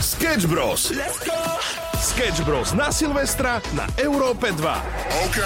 Sketch Bros. Let's go! Sketch Bros. na Silvestra na Európe 2. OK.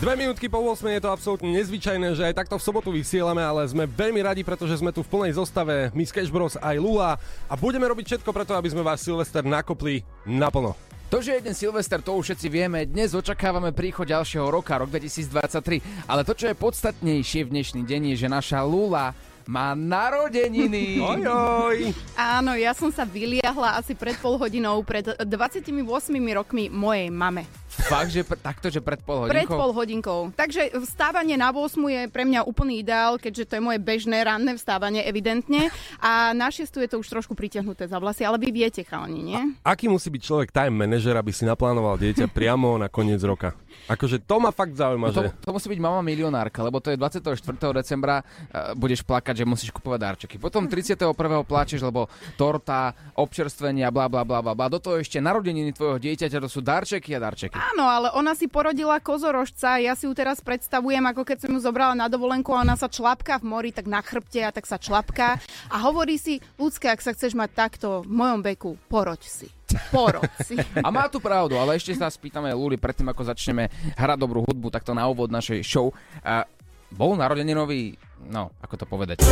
Dve minútky po 8 je to absolútne nezvyčajné, že aj takto v sobotu vysielame, ale sme veľmi radi, pretože sme tu v plnej zostave, my Sketch Bros aj Lula a budeme robiť všetko preto, aby sme vás Silvester nakopli naplno. To, že jeden Silvester, to už všetci vieme, dnes očakávame príchod ďalšieho roka, rok 2023, ale to, čo je podstatnejšie v dnešný deň, je, že naša Lula má narodeniny. Oj, oj. Áno, ja som sa vyliahla asi pred pol hodinou, pred 28 rokmi mojej mame. Fakt, že pr- takto, že pred pol Pred hodinkou? pol hodinkou. Takže vstávanie na 8 je pre mňa úplný ideál, keďže to je moje bežné ranné vstávanie, evidentne. A na 6 je to už trošku pritiahnuté za vlasy, ale vy viete, chalani, nie? Aký musí byť človek time manažer, aby si naplánoval dieťa priamo na koniec roka? Akože to ma fakt zaujíma, No to, že... to musí byť mama milionárka, lebo to je 24. decembra, uh, budeš plakať, že musíš kupovať darčeky. Potom 31. pláčeš, lebo torta, občerstvenia, bla bla bla bla bla. Do toho ešte narodeniny tvojho dieťaťa, to sú darčeky a darčeky. Áno, ale ona si porodila kozorožca, ja si ju teraz predstavujem, ako keď som ju zobrala na dovolenku a ona sa člapka v mori, tak na chrbte a tak sa člapka a hovorí si, ľudské, ak sa chceš mať takto v mojom veku, poroď si. Poroď si. A má tu pravdu, ale ešte sa spýtame Luli predtým, ako začneme hrať dobrú hudbu, takto na úvod našej show. A bol narodeninový, no, ako to povedať?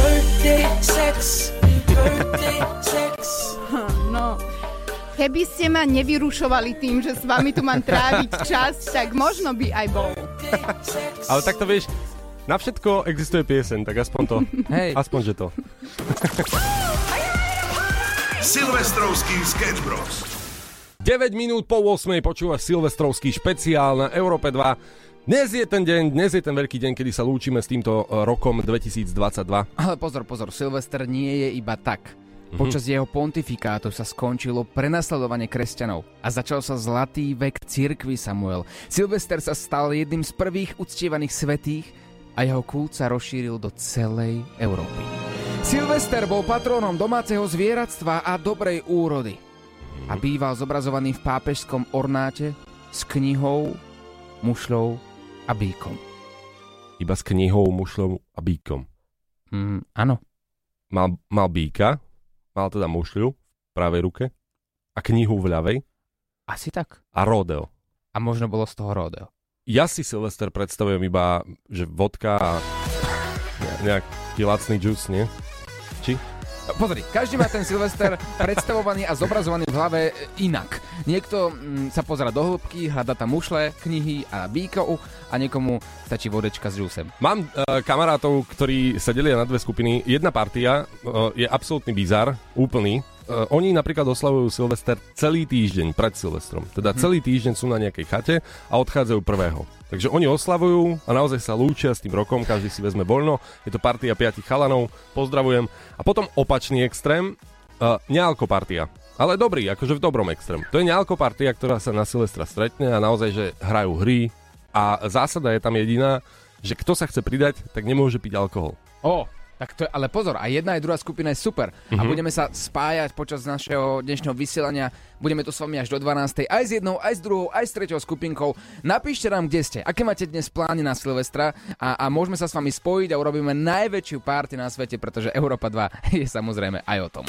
No, keby ste ma nevyrušovali tým, že s vami tu mám tráviť čas, tak možno by aj bol. Ale tak to vieš, na všetko existuje pieseň, tak aspoň to. Hej. Aspoň, že to. Silvestrovský Sketch Bros. 9 minút po 8 počúvaš Silvestrovský špeciál na Európe 2. Dnes je ten deň, dnes je ten veľký deň, kedy sa lúčime s týmto rokom 2022. Ale pozor, pozor, Silvester nie je iba tak. Počas jeho pontifikátu sa skončilo prenasledovanie kresťanov a začal sa zlatý vek cirkvy Samuel. Silvester sa stal jedným z prvých uctievaných svetých a jeho kult sa rozšíril do celej Európy. Silvester bol patrónom domáceho zvieratstva a dobrej úrody a býval zobrazovaný v pápežskom ornáte s knihou, mušľou a bíkom. Iba s knihou, mušľou a bíkom. Mm, áno, Mal, mal bíka, mal teda mušľu v pravej ruke a knihu v ľavej asi tak. a rodeo. A možno bolo z toho rodeo. Ja si Silvester predstavujem iba, že vodka a nejaký lacný džus, nie? Pozri, každý má ten Silvester predstavovaný a zobrazovaný v hlave inak. Niekto mm, sa pozera do hĺbky, hľada tam mušle, knihy a bíkov a niekomu stačí vodečka s džusem. Mám uh, kamarátov, ktorí sa delia na dve skupiny. Jedna partia uh, je absolútny bizar, úplný. Uh, oni napríklad oslavujú Silvester celý týždeň pred Silvestrom. Teda celý týždeň sú na nejakej chate a odchádzajú prvého. Takže oni oslavujú a naozaj sa lúčia s tým rokom, každý si vezme voľno. Je to partia piatich chalanov, pozdravujem. A potom opačný extrém, uh, nealko partia. Ale dobrý, akože v dobrom extrém. To je nealko partia, ktorá sa na Silvestra stretne a naozaj, že hrajú hry a zásada je tam jediná, že kto sa chce pridať, tak nemôže piť alkohol. O, tak to je, ale pozor, aj jedna aj druhá skupina je super. A budeme sa spájať počas našeho dnešného vysielania. Budeme tu s vami až do 12. Aj s jednou, aj s druhou, aj s treťou skupinkou. Napíšte nám, kde ste, aké máte dnes plány na Silvestra a, a môžeme sa s vami spojiť a urobíme najväčšiu party na svete, pretože Európa 2 je samozrejme aj o tom.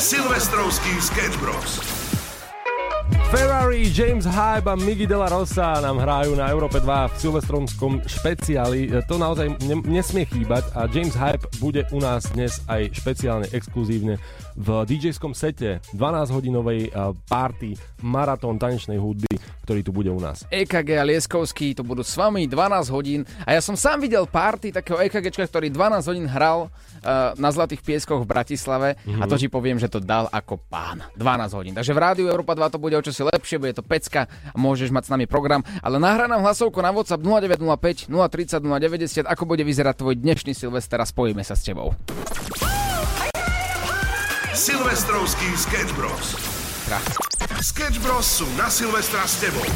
Silvestrovský Sketch Bros. Ferrari, James Hype a Migi de la Rosa nám hrajú na Európe 2 v silvestronskom špeciáli. E, To naozaj ne- nesmie chýbať a James Hype bude u nás dnes aj špeciálne exkluzívne v DJ-skom sete 12-hodinovej e, party maratón tanečnej hudby, ktorý tu bude u nás. EKG a Lieskovský tu budú s vami 12 hodín a ja som sám videl party takého EKGčka, ktorý 12 hodín hral uh, na Zlatých pieskoch v Bratislave a to ti poviem, že to dal ako pán. 12 hodín. Takže v Rádiu Európa 2 to bude o čosi lepšie, bude to pecka môžeš mať s nami program, ale nahrá nám hlasovku na WhatsApp 0905 030 090, ako bude vyzerať tvoj dnešný Silvester a spojíme sa s tebou. Silvestrovský Sketch Bros. Sketch Bros sú na Silvestra s tebou.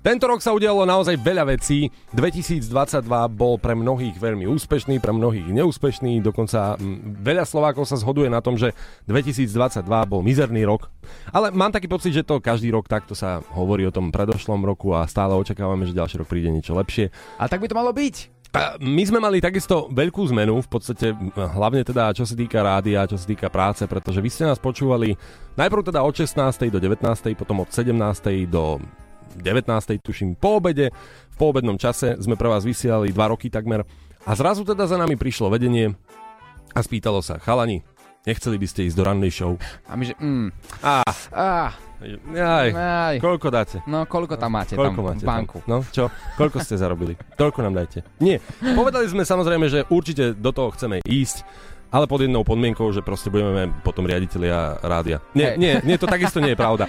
Tento rok sa udialo naozaj veľa vecí. 2022 bol pre mnohých veľmi úspešný, pre mnohých neúspešný. Dokonca mm, veľa Slovákov sa zhoduje na tom, že 2022 bol mizerný rok. Ale mám taký pocit, že to každý rok takto sa hovorí o tom predošlom roku a stále očakávame, že ďalší rok príde niečo lepšie. A tak by to malo byť. My sme mali takisto veľkú zmenu, v podstate hlavne teda čo sa týka rádia, čo sa týka práce, pretože vy ste nás počúvali najprv teda od 16. do 19. potom od 17. do 19. tuším po obede. V poobednom čase sme pre vás vysielali 2 roky takmer. A zrazu teda za nami prišlo vedenie a spýtalo sa, chalani, nechceli by ste ísť do rannej show? A my že, mm, Á, á, aj, aj. koľko dáte? No, koľko tam máte Koľko tam máte banku? Tam? No, čo? Koľko ste zarobili? Toľko nám dajte. Nie. Povedali sme samozrejme, že určite do toho chceme ísť, ale pod jednou podmienkou, že proste budeme potom riaditeľia rádia. Nie, Hej. nie, nie, to takisto nie je pravda.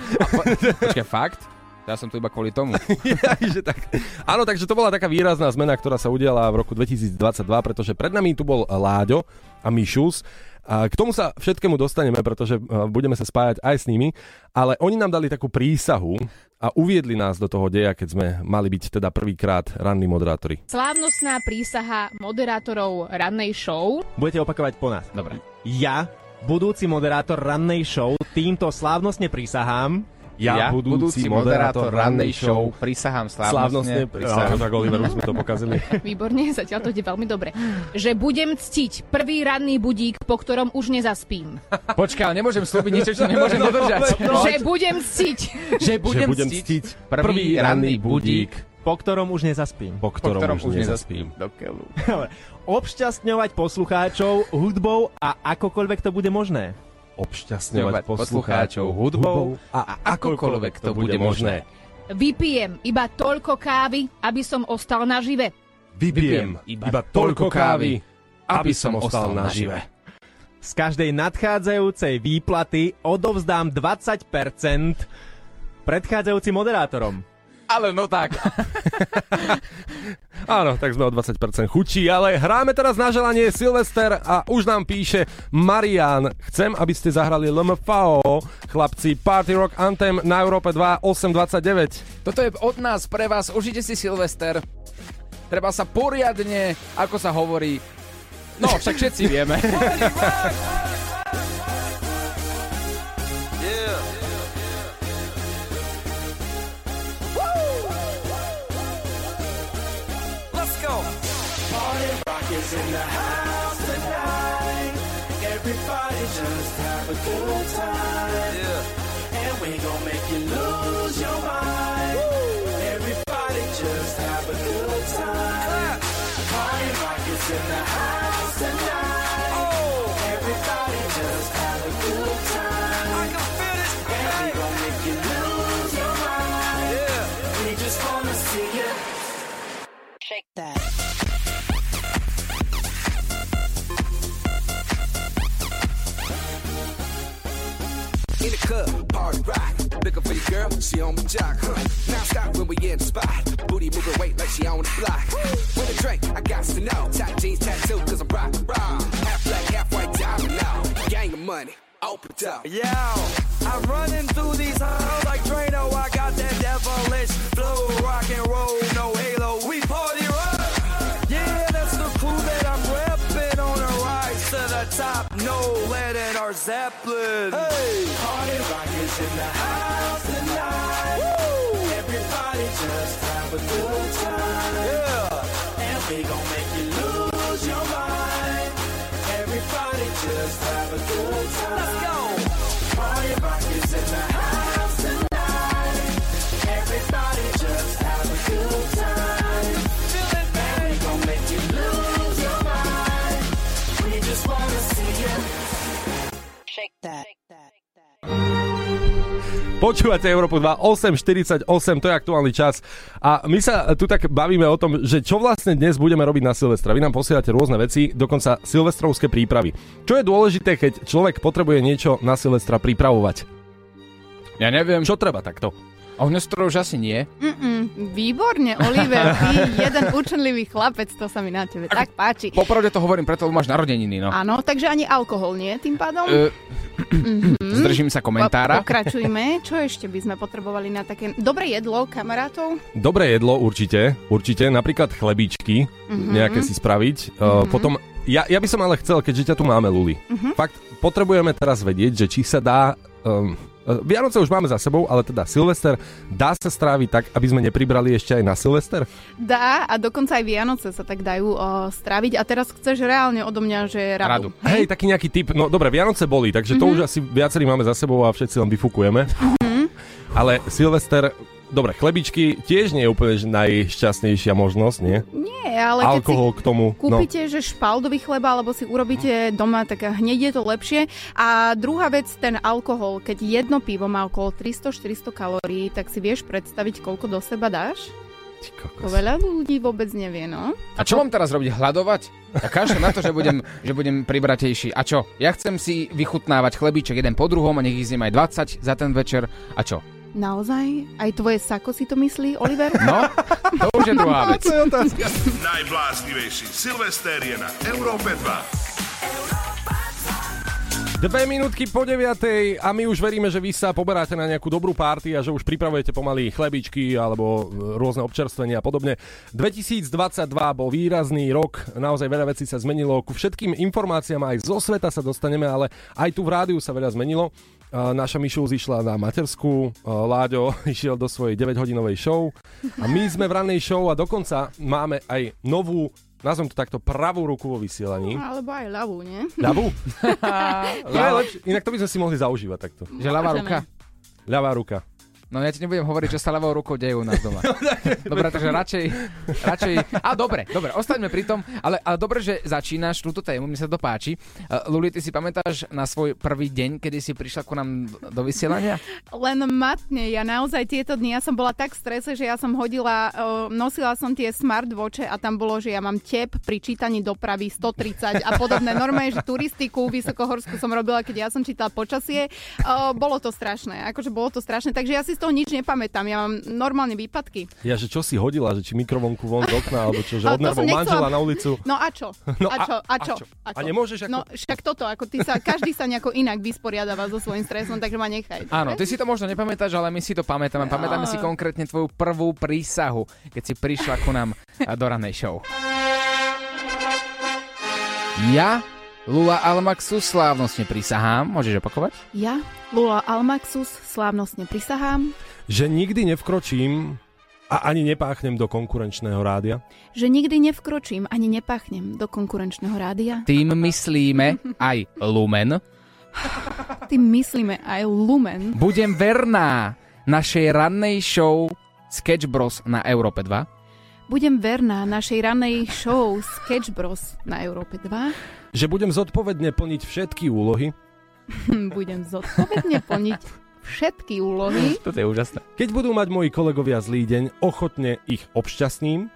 Počkaj, fakt? Ja som tu iba kvôli tomu. Že tak. Áno, takže to bola taká výrazná zmena, ktorá sa udiala v roku 2022, pretože pred nami tu bol Láďo a Mišus. A k tomu sa všetkému dostaneme, pretože uh, budeme sa spájať aj s nimi, ale oni nám dali takú prísahu a uviedli nás do toho deja, keď sme mali byť teda prvýkrát ranní moderátori. Slávnostná prísaha moderátorov rannej show. Budete opakovať po nás. Dobre. Ja, budúci moderátor rannej show, týmto slávnostne prisahám. Ja, budúci moderátor rannej show, prisahám Slávnostne slávnostne. prísahám. tak Oliver, už sme to pokazili. Výborne, zatiaľ to ide veľmi dobre. Že budem ctiť prvý ranný budík, po ktorom už nezaspím. Počkaj, ale nemôžem slúbiť niečo, čo nemôžem dodržať. Že budem ctiť. Že budem, budem ctiť prvý ranný budík, Po ktorom už nezaspím. po po ktorom, ktorom už nezaspím. Do keľu. Obšťastňovať poslucháčov hudbou a akokoľvek to bude možné. Obšťastňovať poslucháčov hudbou a akokoľvek to bude možné. Vypijem iba toľko kávy, aby som ostal nažive. Vypijem iba toľko kávy, aby som ostal nažive. Z každej nadchádzajúcej výplaty odovzdám 20% predchádzajúcim moderátorom. Ale no tak. Áno, tak sme o 20% chudší, ale hráme teraz na želanie Silvester a už nám píše Marian. Chcem, aby ste zahrali LMFAO, chlapci, Party Rock Anthem na Európe 2 829. Toto je od nás pre vás. Užite si Silvester. Treba sa poriadne, ako sa hovorí. No, však všetci vieme. Girl, she on the jock. Huh. Now stop when we in the spot. Booty moving weight like she on the block. With a drink, I got to know. Tight jeans, tattoo, cause I'm rock, rock. Half black, half white, diamond now. Gang of money, open up. Yo, I'm running through these halls like Drano. I got that devilish flow, rock and roll, no halo. We lead in our Zeppelin. Hey, party rock is in the house tonight. Woo! Everybody just have a good time. Yeah, and we gon' make you lose your mind. Everybody just have a good time. Let's go. Party rock is in the Počúvate Európu 2, 8.48, to je aktuálny čas. A my sa tu tak bavíme o tom, že čo vlastne dnes budeme robiť na Silvestra. Vy nám posielate rôzne veci, dokonca silvestrovské prípravy. Čo je dôležité, keď človek potrebuje niečo na Silvestra pripravovať? Ja neviem. Čo treba takto? A to už asi nie. Mm-mm, výborne, Oliver, ty jeden učenlivý chlapec, to sa mi na tebe tak páči. Popravde to hovorím, preto máš narodeniny, no. Áno, takže ani alkohol nie tým pádom? E, zdržím sa komentára. Po- pokračujme. Čo ešte by sme potrebovali na také dobré jedlo kamarátov? Dobré jedlo určite, určite, napríklad chlebíčky, mm-hmm. nejaké si spraviť. Mm-hmm. Uh, potom, ja, ja by som ale chcel, keďže ťa tu máme, Luli, mm-hmm. fakt potrebujeme teraz vedieť, že či sa dá um, Vianoce už máme za sebou, ale teda Silvester dá sa stráviť tak, aby sme nepribrali ešte aj na Silvester? Dá a dokonca aj Vianoce sa tak dajú o, stráviť. A teraz chceš reálne odo mňa, že radu. Hej, taký nejaký typ. No dobre, Vianoce boli, takže to už asi viacerí máme za sebou a všetci len vyfúkujeme. Ale Silvester, dobre, chlebičky tiež nie je úplne že najšťastnejšia možnosť, nie? Nie, ale keď si Alkohol k tomu. No. kúpite, že špaldový chleba, alebo si urobíte doma, tak hneď je to lepšie. A druhá vec, ten alkohol. Keď jedno pivo má okolo 300-400 kalórií, tak si vieš predstaviť, koľko do seba dáš? To veľa ľudí vôbec nevie, no. A čo mám teraz robiť? Hľadovať? Ja kašlem na to, že budem, že budem pribratejší. A čo? Ja chcem si vychutnávať chlebíček jeden po druhom a nech ich zjem aj 20 za ten večer. A čo? Naozaj? Aj tvoje sako si to myslí, Oliver? No, to už je druhá vec. Najbláznivejší Silvester je na Európe 2. Dve minútky po deviatej a my už veríme, že vy sa poberáte na nejakú dobrú párty a že už pripravujete pomaly chlebičky alebo e, rôzne občerstvenia a podobne. 2022 bol výrazný rok, naozaj veľa vecí sa zmenilo. Ku všetkým informáciám aj zo sveta sa dostaneme, ale aj tu v rádiu sa veľa zmenilo. Naša Mišu zišla na matersku, a Láďo išiel do svojej 9-hodinovej show a my sme v rannej show a dokonca máme aj novú, nazvem to takto, pravú ruku vo vysielaní. Alebo aj ľavú, nie? Ľavú? Inak to by sme si mohli zaužívať takto. Že ľavá ruka? Ľavá ruka. No ja ti nebudem hovoriť, čo sa ľavou rukou deje u nás doma. Dobre, takže radšej, radšej... A dobre, dobre, ostaňme pri tom, ale, ale dobre, že začínaš túto tému, mi sa to páči. Uh, Luli, ty si pamätáš na svoj prvý deň, kedy si prišla ku nám do vysielania? Len matne, ja naozaj tieto dni, ja som bola tak v strese, že ja som hodila, uh, nosila som tie smartwatche a tam bolo, že ja mám tep pri čítaní dopravy 130 a podobné. Normálne, že turistiku vysokohorskú som robila, keď ja som čítala počasie. Uh, bolo to strašné, akože bolo to strašné, takže ja si toho nič nepamätám, ja mám normálne výpadky. Ja, že čo si hodila, že či mikrovonku von z okna, alebo čo, že od nervov manžela na ulicu. No a čo? No a a- čo? A čo? čo? A nemôžeš ako- No však toto, ako ty sa, každý sa nejako inak vysporiadáva so svojím stresom, takže ma nechaj. Áno, ty si to možno nepamätáš, ale my si to pamätáme. Pamätáme si konkrétne tvoju prvú prísahu, keď si prišla ku nám a, do ranej show. Ja, Lula Almaxu, slávnostne prisahám. Môžeš opakovať? Ja, Lula Almaxus, slávnostne prisahám, Že nikdy nevkročím a ani nepáchnem do konkurenčného rádia. že nikdy nevkročím ani nepachnem do konkurenčného rádia. Tým myslíme aj Lumen. Tým myslíme aj Lumen. Budem verná našej rannej show Sketch Bros na Európe 2. Budem verná našej ranej show Sketch Bros na Európe 2. Že budem zodpovedne plniť všetky úlohy. Budem zodpovedne plniť všetky úlohy. Toto je úžasné. Keď budú mať moji kolegovia zlý deň, ochotne ich obšťastním.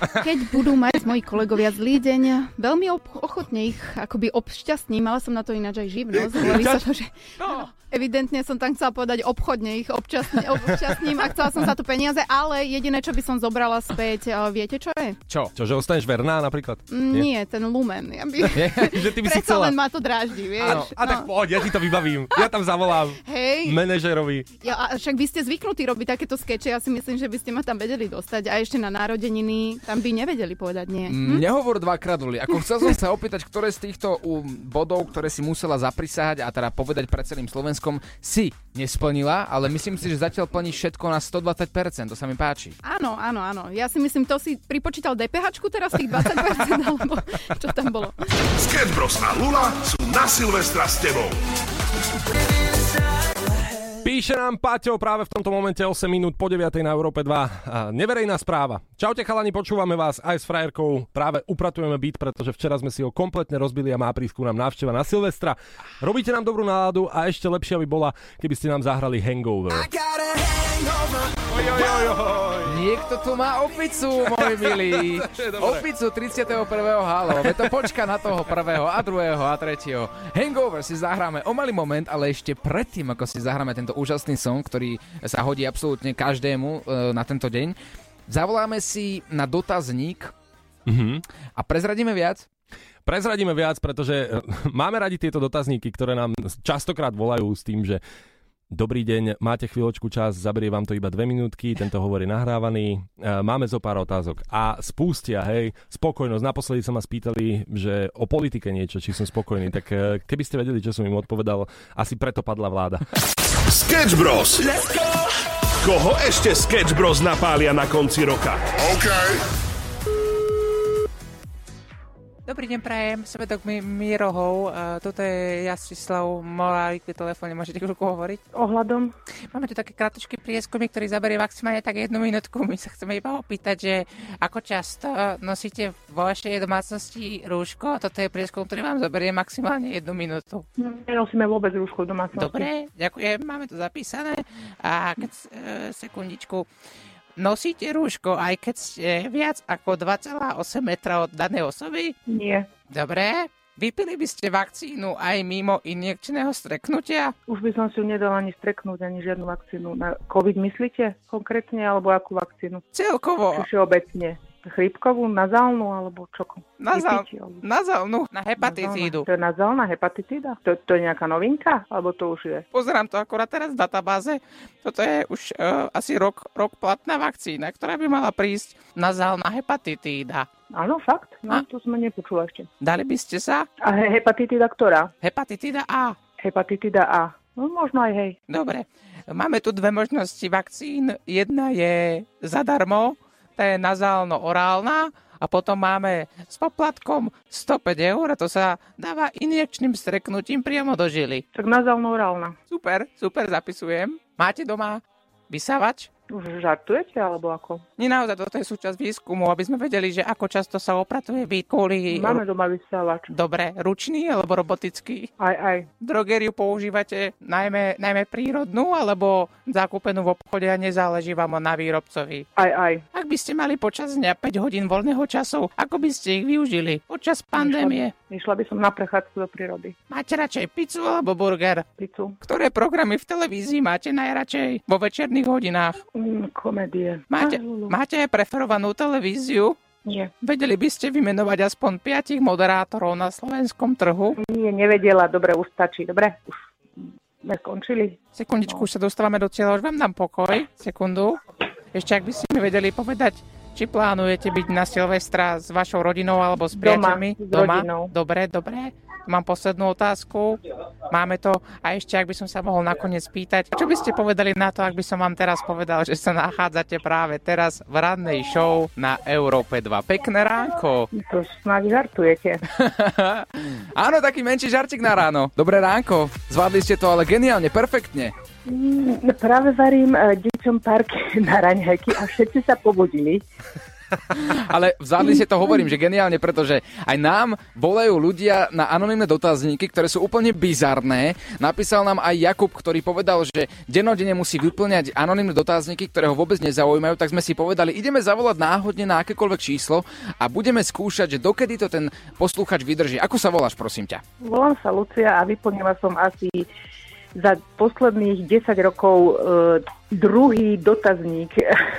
Keď budú mať moji kolegovia zlý deň, veľmi ob- ochotne ich akoby obšťastním. Mala som na to ináč aj živnosť. Hovorí sa to, že... Áno, evidentne som tam chcela povedať obchodne ich občasne, obšťastním a chcela som za to peniaze, ale jediné, čo by som zobrala späť, eh, viete čo je? Čo? Čo, že ostaneš verná napríklad? Mm, Nie, ten lumen. Ja by... že ty by si chcela... len ma to dráždi, vieš. A tak poď, ja ti to vybavím. Ja tam zavolám Hej, manažerovi. ja, a však vy ste zvyknutí robiť takéto skeče, ja si myslím, že by ste ma tam vedeli dostať a ešte na narodeniny tam by nevedeli povedať nie. Mm, Nehovor dvakrát, Luli. Ako chcel som sa opýtať, ktoré z týchto um, bodov, ktoré si musela zaprisahať a teda povedať pred celým Slovenskom, si nesplnila, ale myslím si, že zatiaľ plníš všetko na 120%, to sa mi páči. Áno, áno, áno. Ja si myslím, to si pripočítal DPH teraz tých 20%, alebo čo tam bolo. Sketch Bros a Lula sú na Silvestra s tebou. Píše nám Paťo práve v tomto momente 8 minút po 9 na Európe 2. A neverejná správa. Čaute chalani, počúvame vás aj s frajerkou. Práve upratujeme byt, pretože včera sme si ho kompletne rozbili a má prísť ku nám návšteva na Silvestra. Robíte nám dobrú náladu a ešte lepšia by bola, keby ste nám zahrali Hangover. Niekto tu má opicu, môj milý. Opicu 31. halo. Veď to počka na toho prvého a druhého a tretieho. Hangover si zahráme o malý moment, ale ešte predtým, ako si zahráme tento úžasný song, ktorý sa hodí absolútne každému e, na tento deň, zavoláme si na dotazník Mhm. a prezradíme viac. Prezradíme viac, pretože eh, máme radi tieto dotazníky, ktoré nám častokrát volajú s tým, že Dobrý deň, máte chvíľočku čas, zaberie vám to iba dve minútky, tento hovor je nahrávaný. E, Máme zo pár otázok. A spustia, hej, spokojnosť. Naposledy sa ma spýtali, že o politike niečo, či som spokojný. Tak e, keby ste vedeli, čo som im odpovedal, asi preto padla vláda. Sketch Bros. Koho ešte Sketch Bros napália na konci roka? OK. Dobrý deň, prajem, svedok mi Mirohov. Uh, toto je Jastislav Morárik, v telefóne môžete chvíľku hovoriť. Ohľadom? Máme tu také krátky prieskumy, ktorý zaberie maximálne tak jednu minútku. My sa chceme iba opýtať, že ako často nosíte vo vašej domácnosti rúško. Toto je prieskum, ktorý vám zaberie maximálne jednu minútu. Nenosíme vôbec rúško v domácnosti. Dobre, ďakujem, máme to zapísané. A keď, uh, sekundičku. Nosíte rúško, aj keď ste viac ako 2,8 metra od danej osoby? Nie. Dobre. Vypili by ste vakcínu aj mimo injekčného streknutia? Už by som si ju nedala ani streknúť, ani žiadnu vakcínu. Na COVID myslíte konkrétne, alebo akú vakcínu? Celkovo. Všeobecne? Chrípkovú, nazálnu, alebo čo? Alebo- nazálnu na hepatitídu. To je nazálna hepatitída? To, to je nejaká novinka? Alebo to už je? Pozerám to akorát teraz v databáze. Toto je už uh, asi rok, rok platná vakcína, ktorá by mala prísť nazálna hepatitída. Áno, fakt? No, to sme nepočuli ešte. Dali by ste sa? A he- hepatitída ktorá? Hepatitída A. Hepatitída A. No možno aj hej. Dobre. Máme tu dve možnosti vakcín. Jedna je zadarmo, je nazálno-orálna a potom máme s poplatkom 105 eur a to sa dáva injekčným streknutím priamo do žily. Tak nazálno-orálna. Super, super, zapisujem. Máte doma vysávač? Žartujete, alebo ako? Nie naozaj, toto je súčasť výskumu, aby sme vedeli, že ako často sa opratuje byt kvôli... Máme doma vysávač. Dobre, ručný alebo robotický? Aj, aj. Drogeriu používate najmä, najmä prírodnú alebo zakúpenú v obchode a nezáleží vám na výrobcovi? Aj, aj. Ak by ste mali počas dňa 5 hodín voľného času, ako by ste ich využili počas pandémie? Išla by som na prechádzku do prírody. Máte radšej pizzu alebo burger? Pizzu. Ktoré programy v televízii máte najradšej vo večerných hodinách? Mm, komédie. Máte, máte preferovanú televíziu? Nie. Vedeli by ste vymenovať aspoň piatich moderátorov na slovenskom trhu? Nie, nevedela. Dobre, už stačí. Dobre, už sme skončili. Sekundičku, už sa dostávame do cieľa, už vám dám pokoj. Sekundu. Ešte ak by ste mi vedeli povedať, či plánujete byť na Silvestra s vašou rodinou alebo s Doma, priateľmi? s rodinou. Dobre, dobre. Mám poslednú otázku. Máme to. A ešte, ak by som sa mohol nakoniec spýtať, čo by ste povedali na to, ak by som vám teraz povedal, že sa nachádzate práve teraz v rannej show na Európe 2. Pekné ránko. To snáď žartujete. Áno, taký menší žartik na ráno. Dobré ránko. Zvládli ste to ale geniálne, perfektne. Mm, Práve varím eh, deťom parky na raňajky a všetci sa pobudili. Ale zvládli ste to, hovorím, že geniálne, pretože aj nám volajú ľudia na anonimné dotazníky, ktoré sú úplne bizarné. Napísal nám aj Jakub, ktorý povedal, že dennodenne musí vyplňať anonimné dotazníky, ktoré ho vôbec nezaujímajú, tak sme si povedali, ideme zavolať náhodne na akékoľvek číslo a budeme skúšať, že dokedy to ten posluchač vydrží. Ako sa voláš, prosím ťa? Volám sa Lucia a vyplnila som asi za posledných 10 rokov e, druhý dotazník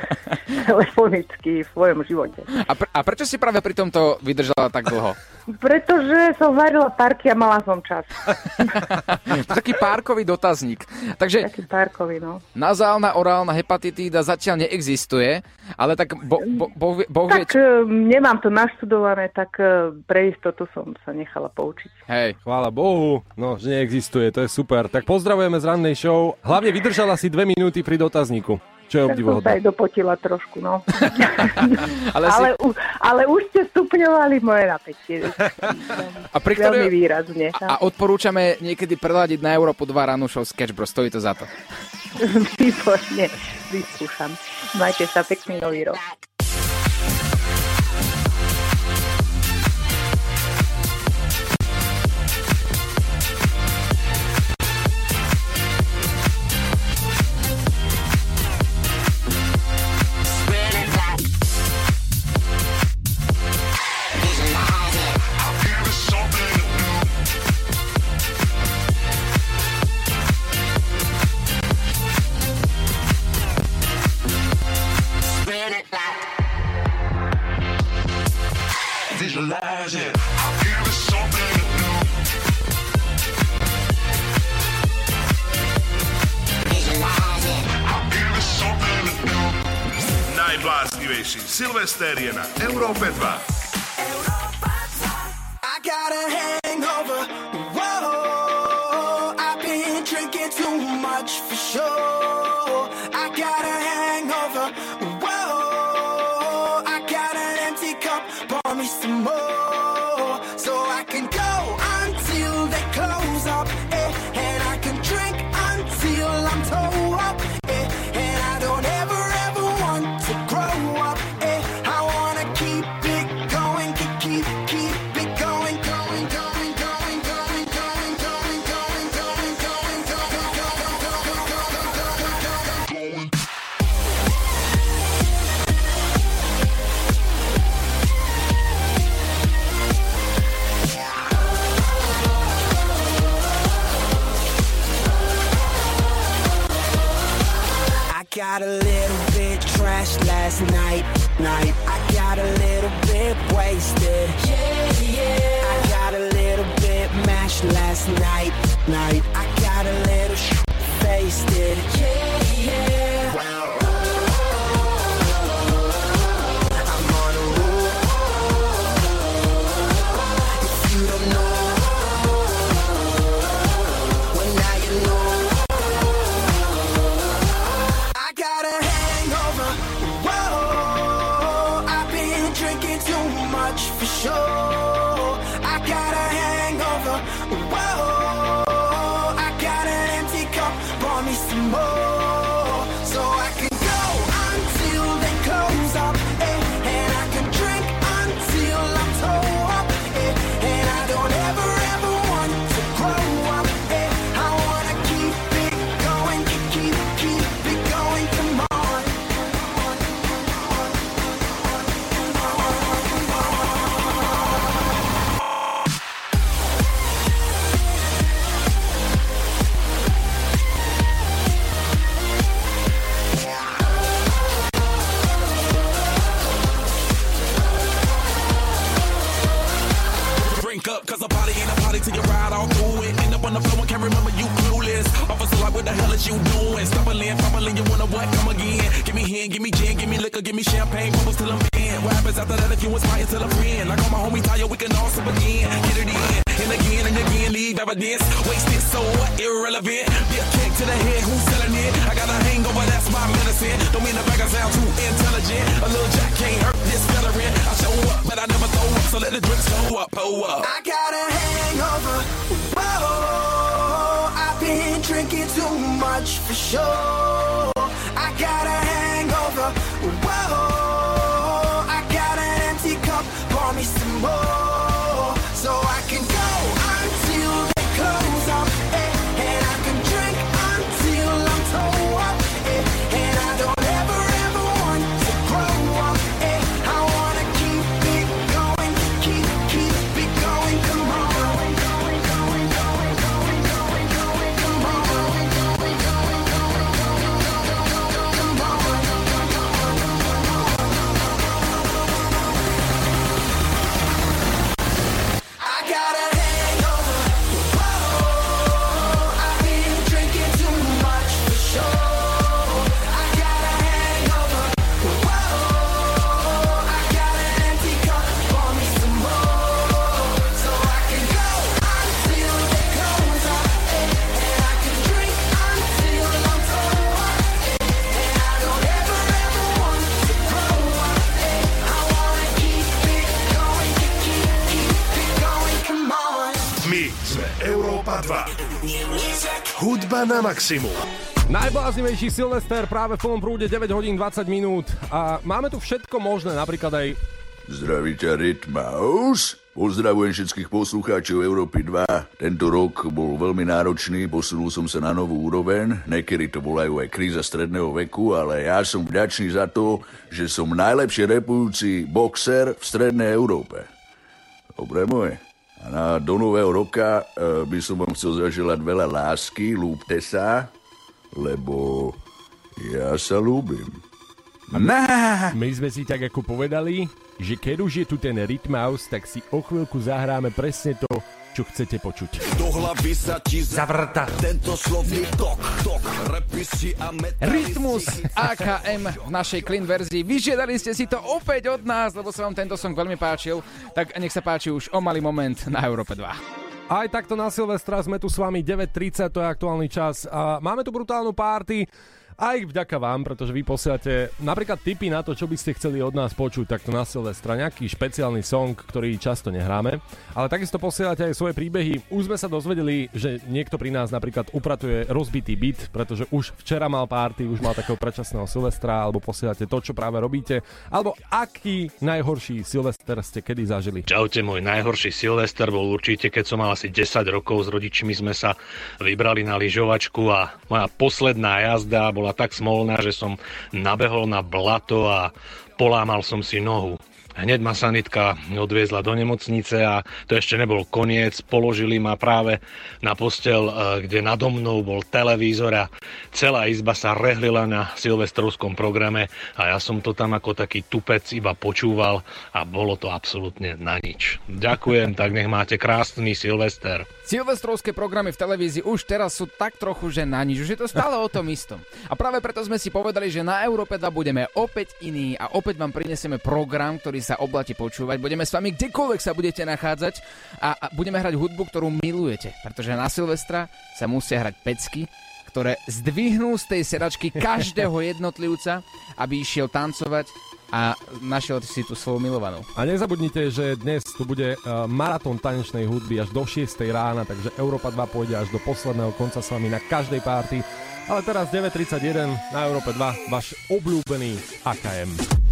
telefonický v svojom živote. A, pre, a prečo si práve pri tomto vydržala tak dlho? Pretože som varila parky a mala som čas. Taký párkový dotazník. Takže Taký parkový, no. nazálna orálna hepatitída zatiaľ neexistuje, ale tak bo, bo, bo, boh vie, Tak e, nemám to naštudované, tak e, pre istotu som sa nechala poučiť. Hej. Chvála Bohu, no, že neexistuje, to je super. Tak pozdravujeme z rannej show. Hlavne vydržala si dve minúty pri dotazníku, čo je Tak som sa obdivuhodné. aj dopotila trošku, no. Ale, ale, si, u, ale už ste stupňovali moje napätie. a, pri Veľmi ktorej, výrazne. a odporúčame niekedy preladiť na Európu 2 ránu show Sketch Bros. Stojí to za to. Výborne, vyskúšam. Majte sa pekný nový rok. Podcasterije Europe 2. na maximum. Najbláznivejší Silvester práve v plnom prúde 9 hodín 20 minút a máme tu všetko možné, napríklad aj... Zdravíte Rytmaus. Pozdravujem všetkých poslucháčov Európy 2. Tento rok bol veľmi náročný, posunul som sa na novú úroveň. Niekedy to volajú aj kríza stredného veku, ale ja som vďačný za to, že som najlepšie repujúci boxer v strednej Európe. Dobre moje. Na, do nového roka e, by som vám chcel zaželať veľa lásky, lúpte sa, lebo ja sa lúbim. Na! My sme si tak ako povedali, že keď už je tu ten Rhythm tak si o chvíľku zahráme presne to, čo chcete počuť. Do hlavy sa ti zavrta tento slovný tok, tok, repisi a. Rytmus AKM v našej clean verzii. Vyžiadali ste si to opäť od nás, lebo sa vám tento song veľmi páčil. Tak nech sa páči už o malý moment na Európe 2. Aj takto na Silvestra sme tu s vami 9.30, to je aktuálny čas. A máme tu brutálnu párty. Aj vďaka vám, pretože vy posielate napríklad tipy na to, čo by ste chceli od nás počuť takto na Silvestra, nejaký špeciálny song, ktorý často nehráme, ale takisto posielate aj svoje príbehy. Už sme sa dozvedeli, že niekto pri nás napríklad upratuje rozbitý byt, pretože už včera mal párty, už mal takého predčasného Silvestra, alebo posielate to, čo práve robíte, alebo aký najhorší Silvester ste kedy zažili. Čaute, môj najhorší Silvester bol určite, keď som mal asi 10 rokov, s rodičmi sme sa vybrali na lyžovačku a moja posledná jazda bola tak smolná, že som nabehol na blato a polámal som si nohu. Hneď ma sanitka odviezla do nemocnice a to ešte nebol koniec. Položili ma práve na postel, e, kde nado mnou bol televízor a celá izba sa rehlila na silvestrovskom programe a ja som to tam ako taký tupec iba počúval a bolo to absolútne na nič. Ďakujem, tak nech máte krásny Silvester. Silvestrovské programy v televízii už teraz sú tak trochu, že na nič. Už je to stále o tom istom. A práve preto sme si povedali, že na Európe 2 budeme opäť iní a opäť vám prinesieme program, ktorý sa oblate počúvať. Budeme s vami kdekoľvek sa budete nachádzať a, a budeme hrať hudbu, ktorú milujete. Pretože na Silvestra sa musia hrať pecky, ktoré zdvihnú z tej sedačky každého jednotlivca, aby išiel tancovať a našiel si tú svoju milovanú. A nezabudnite, že dnes tu bude uh, maratón tanečnej hudby až do 6 rána, takže Európa 2 pôjde až do posledného konca s vami na každej párty. Ale teraz 9.31 na Európe 2, váš obľúbený AKM.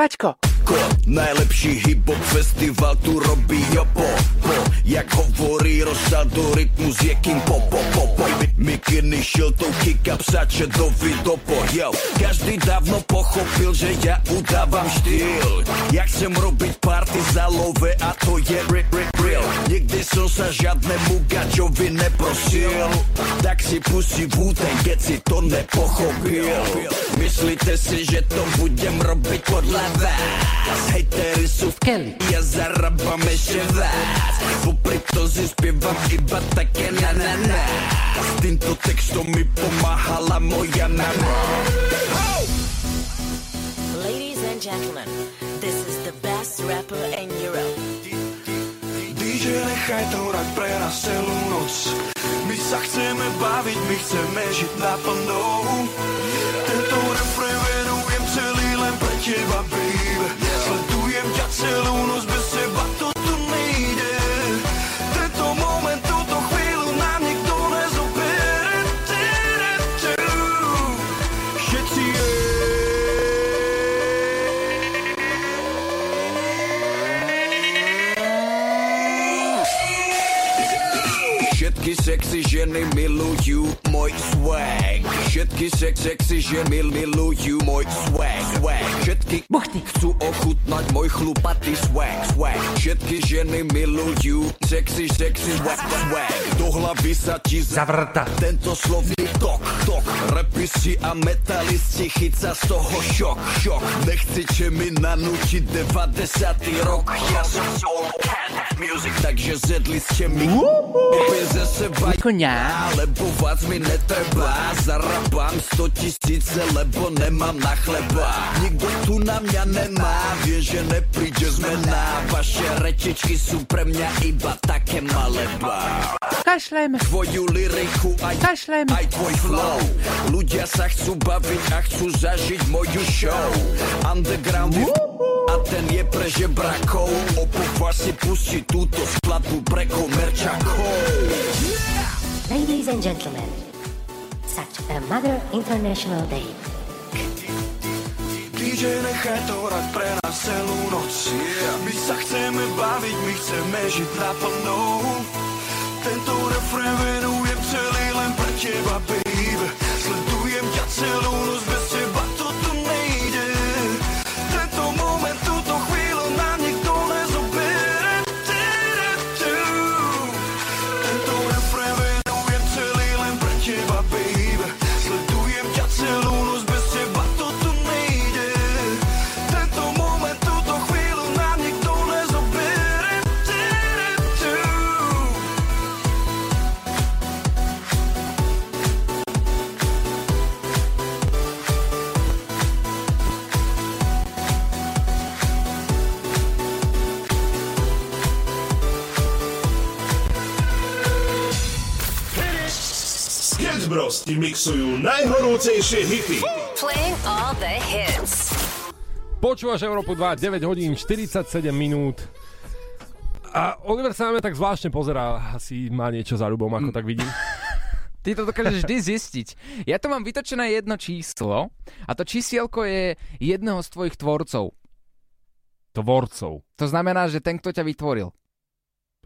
Paťko. kod Najlepší hip-hop Mikiny šiltou kick-up sačedovi dopo Yo, každý dávno pochopil, že ja udávam štýl. Ja chcem robiť party za love a to je ri, ri, real. Nikdy som sa žiadnemu gačovi neprosil. Tak si pustí Wu-Tang, keď si to nepochopil. Myslíte si, že to budem robiť podľa vás? Hejtery sú v keli, ja zarábam ešte vás. Popri to si spievam iba také na na na. S týmto textom mi pomáhala moja mama Ladies and gentlemen, this is the best rapper in Europe. DJ, nechaj to hrať pre nás celú noc. My sa chceme baviť, my chceme žiť naplno. Tento refrén venujem celý len pre teba, baby. Sledujem ťa celú noc, bez sexy ženy milujú môj swag. Všetky sex, sexy ženy milujú môj swag, swag. Všetky Buchty. chcú ochutnať môj chlupatý swag, swag. Všetky ženy milujú sexy, sexy swag, swag. Do hlavy sa ti zavrta tento slovný tok, tok. Repisi a metalisti chyca z toho šok, šok. Nechcete mi nanútiť 90. rok. Ja som of music, takže zedli ste mi Opäť ze seba Konia. Lebo vás mi netreba. Zarabám 100 tisíce, lebo nemám na chleba. Nikto tu na mňa nemá. Vie, že nepríde zmena. Vaše rečičky sú pre mňa iba také malé bá Kašlem. Tvoju lyriku aj, Kašlem. aj tvoj flow. Ľudia sa chcú baviť a chcú zažiť moju show. Underground a ten je pre žebrakov. Opovaž si pustiť túto skladbu pre komerčakov Ladies and gentlemen, such a Mother International Day. DJ, nechaj to hrať pre nás celú noc. My sa chceme baviť, my chceme žiť naplno. Tento refrén venujem celý len pre teba, baby Sledujem ťa celú noc, bez ti mixujú najhorúcejšie hity. Playing all the hits. Počúvaš Európu 2, 9 hodín 47 minút. A Oliver sa na mňa tak zvláštne pozerá, asi má niečo za ľubom, ako tak vidím. Ty to dokážeš vždy zistiť. Ja tu mám vytočené jedno číslo a to čísielko je jedného z tvojich tvorcov. Tvorcov. To znamená, že ten, kto ťa vytvoril.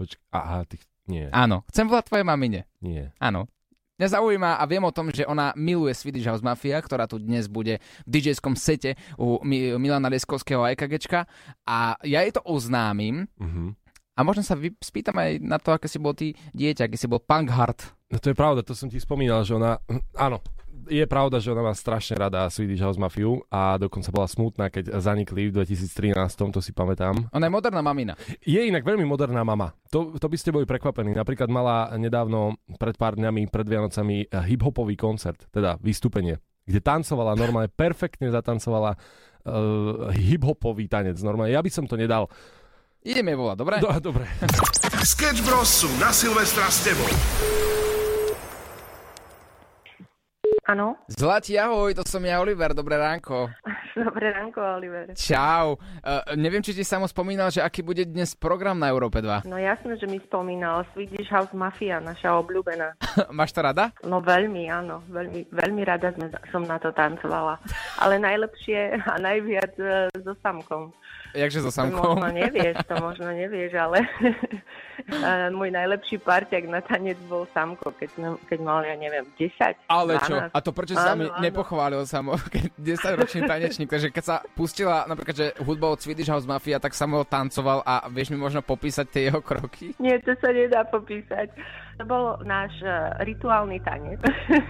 Počk, aha, ty, nie. Áno. Chcem volať tvojej mamine. Nie. Áno. Mňa zaujíma a viem o tom, že ona miluje Swedish House Mafia, ktorá tu dnes bude v DJ-skom sete u Mi- Milana Leskovského a EKGčka a ja jej to oznámim Mhm. a možno sa vy- spýtam aj na to, aké si bol ty dieťa, aký si bol punk heart. No to je pravda, to som ti spomínal, že ona, áno, je pravda, že ona má strašne rada Swedish House Mafiu a dokonca bola smutná, keď zanikli v 2013, to si pamätám. Ona je moderná mamina. Je inak veľmi moderná mama. To, to by ste boli prekvapení. Napríklad mala nedávno, pred pár dňami, pred Vianocami, hip-hopový koncert, teda vystúpenie, kde tancovala normálne, perfektne zatancovala uh, hip-hopový tanec. Normálne, ja by som to nedal. Ideme volať, dobre? Do, dobre. Sketch Bros sú na Silvestra s tebou. Áno, Zlatí, ahoj, to som ja, Oliver, dobré ránko. dobré ránko, Oliver. Čau. Uh, neviem, či ti samo spomínal, že aký bude dnes program na Európe 2. No jasné, že mi spomínal Swedish House Mafia, naša obľúbená. Máš to rada? No veľmi, áno, veľmi, veľmi rada sme, som na to tancovala. Ale najlepšie a najviac e, so Samkom. Jakže so To Samkom? možno nevieš, to možno nevieš, ale môj najlepší parťak na tanec bol Samko, keď, sme- keď mal, ja neviem, 10, Ale čo? 12. A to prečo sa mi nepochválil samo, keď 10-ročný tanečník, takže keď sa pustila napríklad, že hudba od Swedish House Mafia, tak Samuel tancoval a vieš mi možno popísať tie jeho kroky? Nie, to sa nedá popísať. To bol náš uh, rituálny tanec.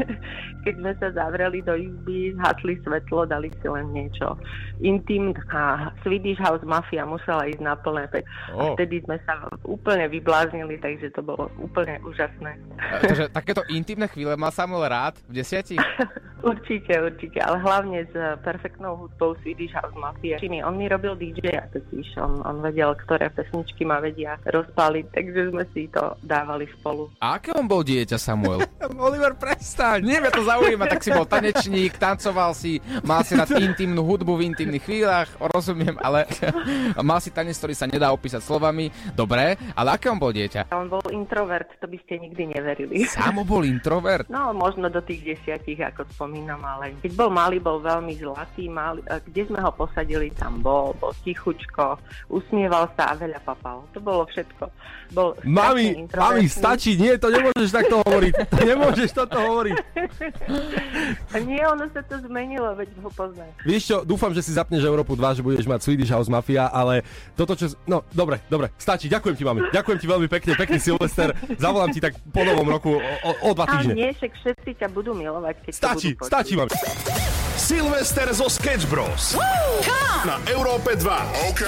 Keď sme sa zavreli do izby, zhasli svetlo, dali si len niečo intim a Swedish House Mafia musela ísť na plné peť. Oh. A vtedy sme sa úplne vybláznili, takže to bolo úplne úžasné. E, Takže takéto intimné chvíle má Samuel rád v desiatich? Určite, určite, ale hlavne s perfektnou hudbou Swedish House Mafia. Činy, on mi robil DJ-a totiž, on, on vedel, ktoré pesničky ma vedia rozpáliť, takže sme si to dávali spolu. A aké on bol dieťa, Samuel? Oliver, prestaň! Nie, to zaujíma, tak si bol tanečník, tancoval si, mal si rád intimnú hudbu v intimných chvíľach, rozumiem, ale mal si tanec, ktorý sa nedá opísať slovami. Dobre, ale aké on bol dieťa? On bol introvert, to by ste nikdy neverili. Samo bol introvert? No, možno do tých desiatich, ako spomínam, ale keď bol malý, bol veľmi zlatý, malý, kde sme ho posadili, tam bol, bol tichučko, usmieval sa a veľa papal. To bolo všetko. Bol Mami, mami, stačí, nie, to nemôžeš takto hovoriť. To nemôžeš toto hovoriť. A nie, ono sa to zmenilo, veď ho poznáš. Vieš čo, dúfam, že si zapneš Európu 2, že budeš mať Swedish House Mafia, ale toto čo... No, dobre, dobre, stačí, ďakujem ti, mami. Ďakujem ti veľmi pekne, pekný Silvester. Zavolám ti tak po novom roku o, o, dva A týždne. nie, však všetci ťa budú milovať, keď Stačí, stačí, mami. Silvester zo Sketch Bros. Na Európe 2. OK.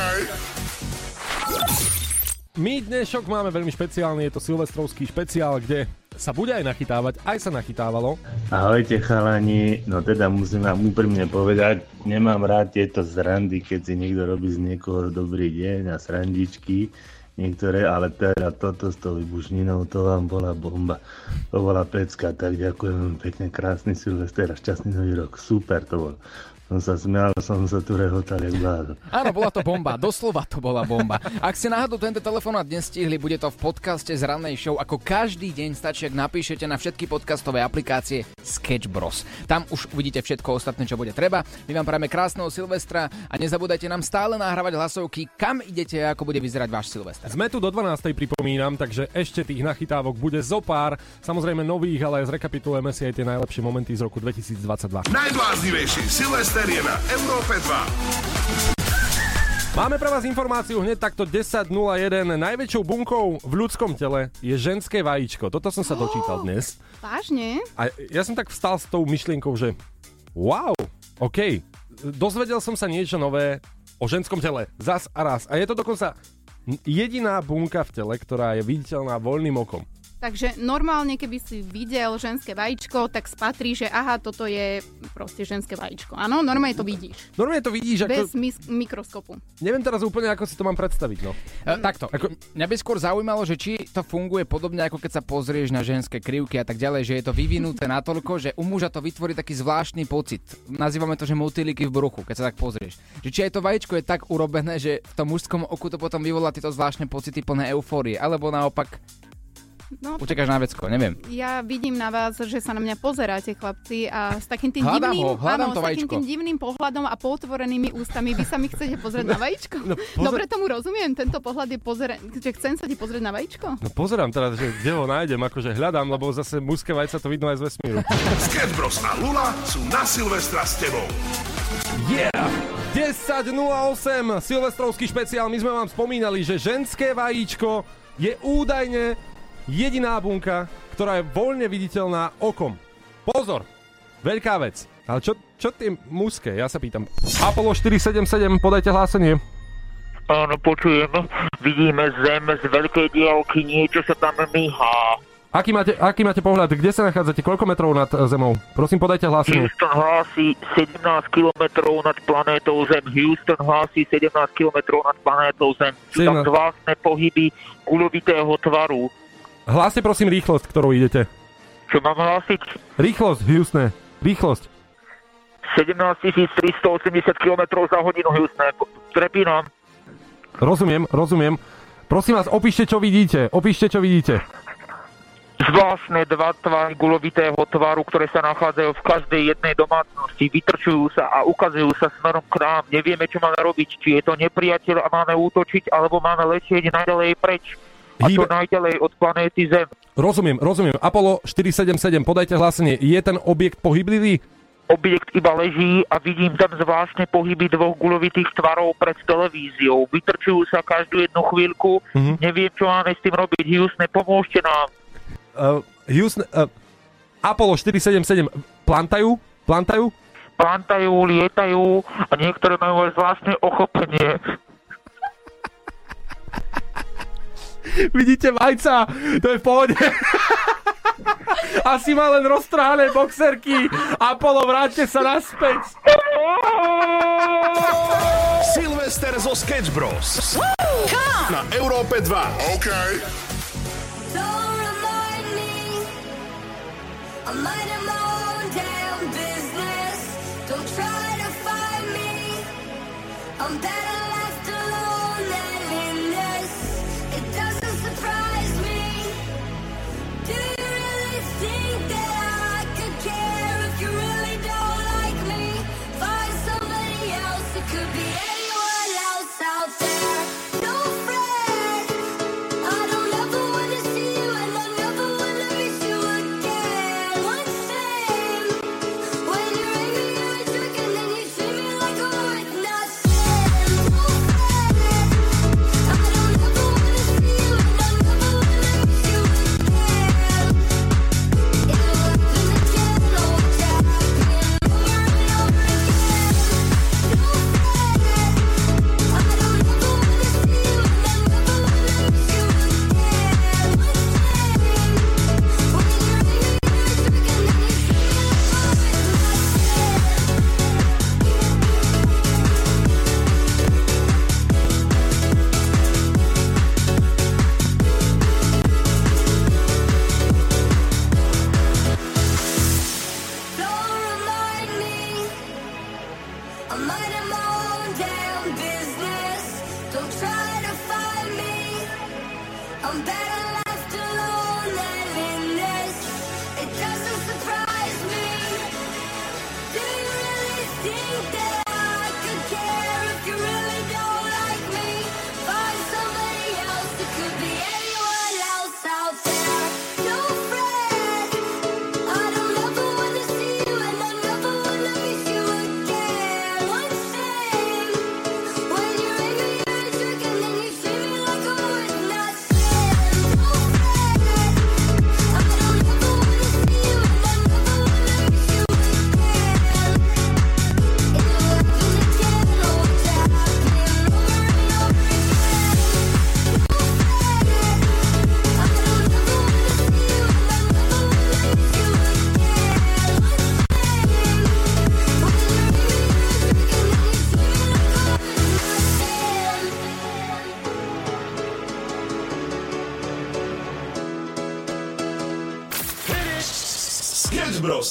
My dnešok máme veľmi špeciálny, je to silvestrovský špeciál, kde sa bude aj nachytávať, aj sa nachytávalo. Ahojte chalani, no teda musím vám úprimne povedať, nemám rád tieto zrandy, keď si niekto robí z niekoho dobrý deň a srandičky, niektoré, ale teda toto s tou vybušninou, to vám bola bomba. To bola pecka, tak ďakujem pekne, krásny Silvester a šťastný nový rok, super to bol. Som sa smial, som sa tu rehotal jak blázon. Áno, bola to bomba, doslova to bola bomba. Ak ste náhodou tento telefonát dnes stihli, bude to v podcaste z rannej show. Ako každý deň stačí, ak napíšete na všetky podcastové aplikácie Sketch Bros. Tam už uvidíte všetko ostatné, čo bude treba. My vám prajeme krásneho Silvestra a nezabúdajte nám stále nahrávať hlasovky, kam idete a ako bude vyzerať váš Silvester. Sme tu do 12. pripomínam, takže ešte tých nachytávok bude zo pár. Samozrejme nových, ale zrekapitulujeme si aj tie najlepšie momenty z roku 2022. Najbláznivejší Silvester je na Európe 2. Máme pre vás informáciu hneď takto 10.01. Najväčšou bunkou v ľudskom tele je ženské vajíčko. Toto som sa dočítal dnes. Vážne? A ja som tak vstal s tou myšlienkou, že wow, OK, dozvedel som sa niečo nové o ženskom tele. Zas a raz. A je to dokonca jediná bunka v tele, ktorá je viditeľná voľným okom. Takže normálne, keby si videl ženské vajíčko, tak spatrí, že aha, toto je proste ženské vajíčko. Áno, normálne to vidíš. Normálne to vidíš, ako... Bez mis- mikroskopu. Neviem teraz úplne, ako si to mám predstaviť, no. E, takto, ako... mňa by skôr zaujímalo, že či to funguje podobne, ako keď sa pozrieš na ženské krivky a tak ďalej, že je to vyvinuté natoľko, že u muža to vytvorí taký zvláštny pocit. Nazývame to, že motýliky v bruchu, keď sa tak pozrieš. Že či aj to vajíčko je tak urobené, že v tom mužskom oku to potom vyvolá tieto zvláštne pocity plné eufórie, alebo naopak No, utekáš na vecko, neviem. Ja vidím na vás, že sa na mňa pozeráte, chlapci, a s takým tým Hľadám divným, ho, hľadám áno, to s takým tým divným pohľadom a potvorenými ústami vy sa mi chcete pozrieť na vajíčko? No, pozor- Dobre tomu rozumiem, tento pohľad je pozera- že chcem sa ti pozrieť na vajíčko? No pozerám teraz, že kde ho nájdem, akože hľadám, lebo zase mužské vajca to vidno aj z vesmíru. Sketch Bros a Lula sú na Silvestra s tebou. Yeah! 10.08, silvestrovský špeciál. My sme vám spomínali, že ženské vajíčko je údajne jediná bunka, ktorá je voľne viditeľná okom. Pozor! Veľká vec. Ale čo, čo tie mužské? Ja sa pýtam. Apollo 477, podajte hlásenie. Áno, počujem. Vidíme zem z veľkej diálky, niečo sa tam myhá. Aký máte, aký máte pohľad? Kde sa nachádzate? Koľko metrov nad zemou? Prosím, podajte hlásenie. Houston hlási 17 km nad planétou Zem. Houston hlási 17 km nad planétou Zem. Sú tam 17. zvláštne pohyby gulovitého tvaru. Hláste prosím rýchlosť, ktorou idete. Čo mám hlásiť? Rýchlosť, Houstone. Rýchlosť. 17 380 km za hodinu, Houston. Trepínam. Rozumiem, rozumiem. Prosím vás, opíšte, čo vidíte. Opíšte, čo vidíte. Zvláštne dva tvary gulovitého tvaru, ktoré sa nachádzajú v každej jednej domácnosti, vytrčujú sa a ukazujú sa smerom k nám. Nevieme, čo máme robiť, či je to nepriateľ a máme útočiť, alebo máme letieť naďalej preč. A Hýbe- najďalej od planéty Zem. Rozumiem, rozumiem. Apollo 477, podajte hlásenie. Je ten objekt pohyblivý? Objekt iba leží a vidím tam zvláštne pohyby dvoch gulovitých tvarov pred televíziou. Vytrčujú sa každú jednu chvíľku. Mhm. Neviem, čo máme s tým robiť. Houston, pomôžte nám. Uh, Houston, uh, Apollo 477, plantajú? Plantajú? Plantajú, lietajú a niektoré majú aj zvláštne ochopenie. Vidíte vajca? To je v pohode. Asi má len roztrhané boxerky. Apollo, vráťte sa naspäť. Silvester zo Sketch Bros. Na Európe 2. OK. I'm minding my own damn business. Don't try to find me. I'm better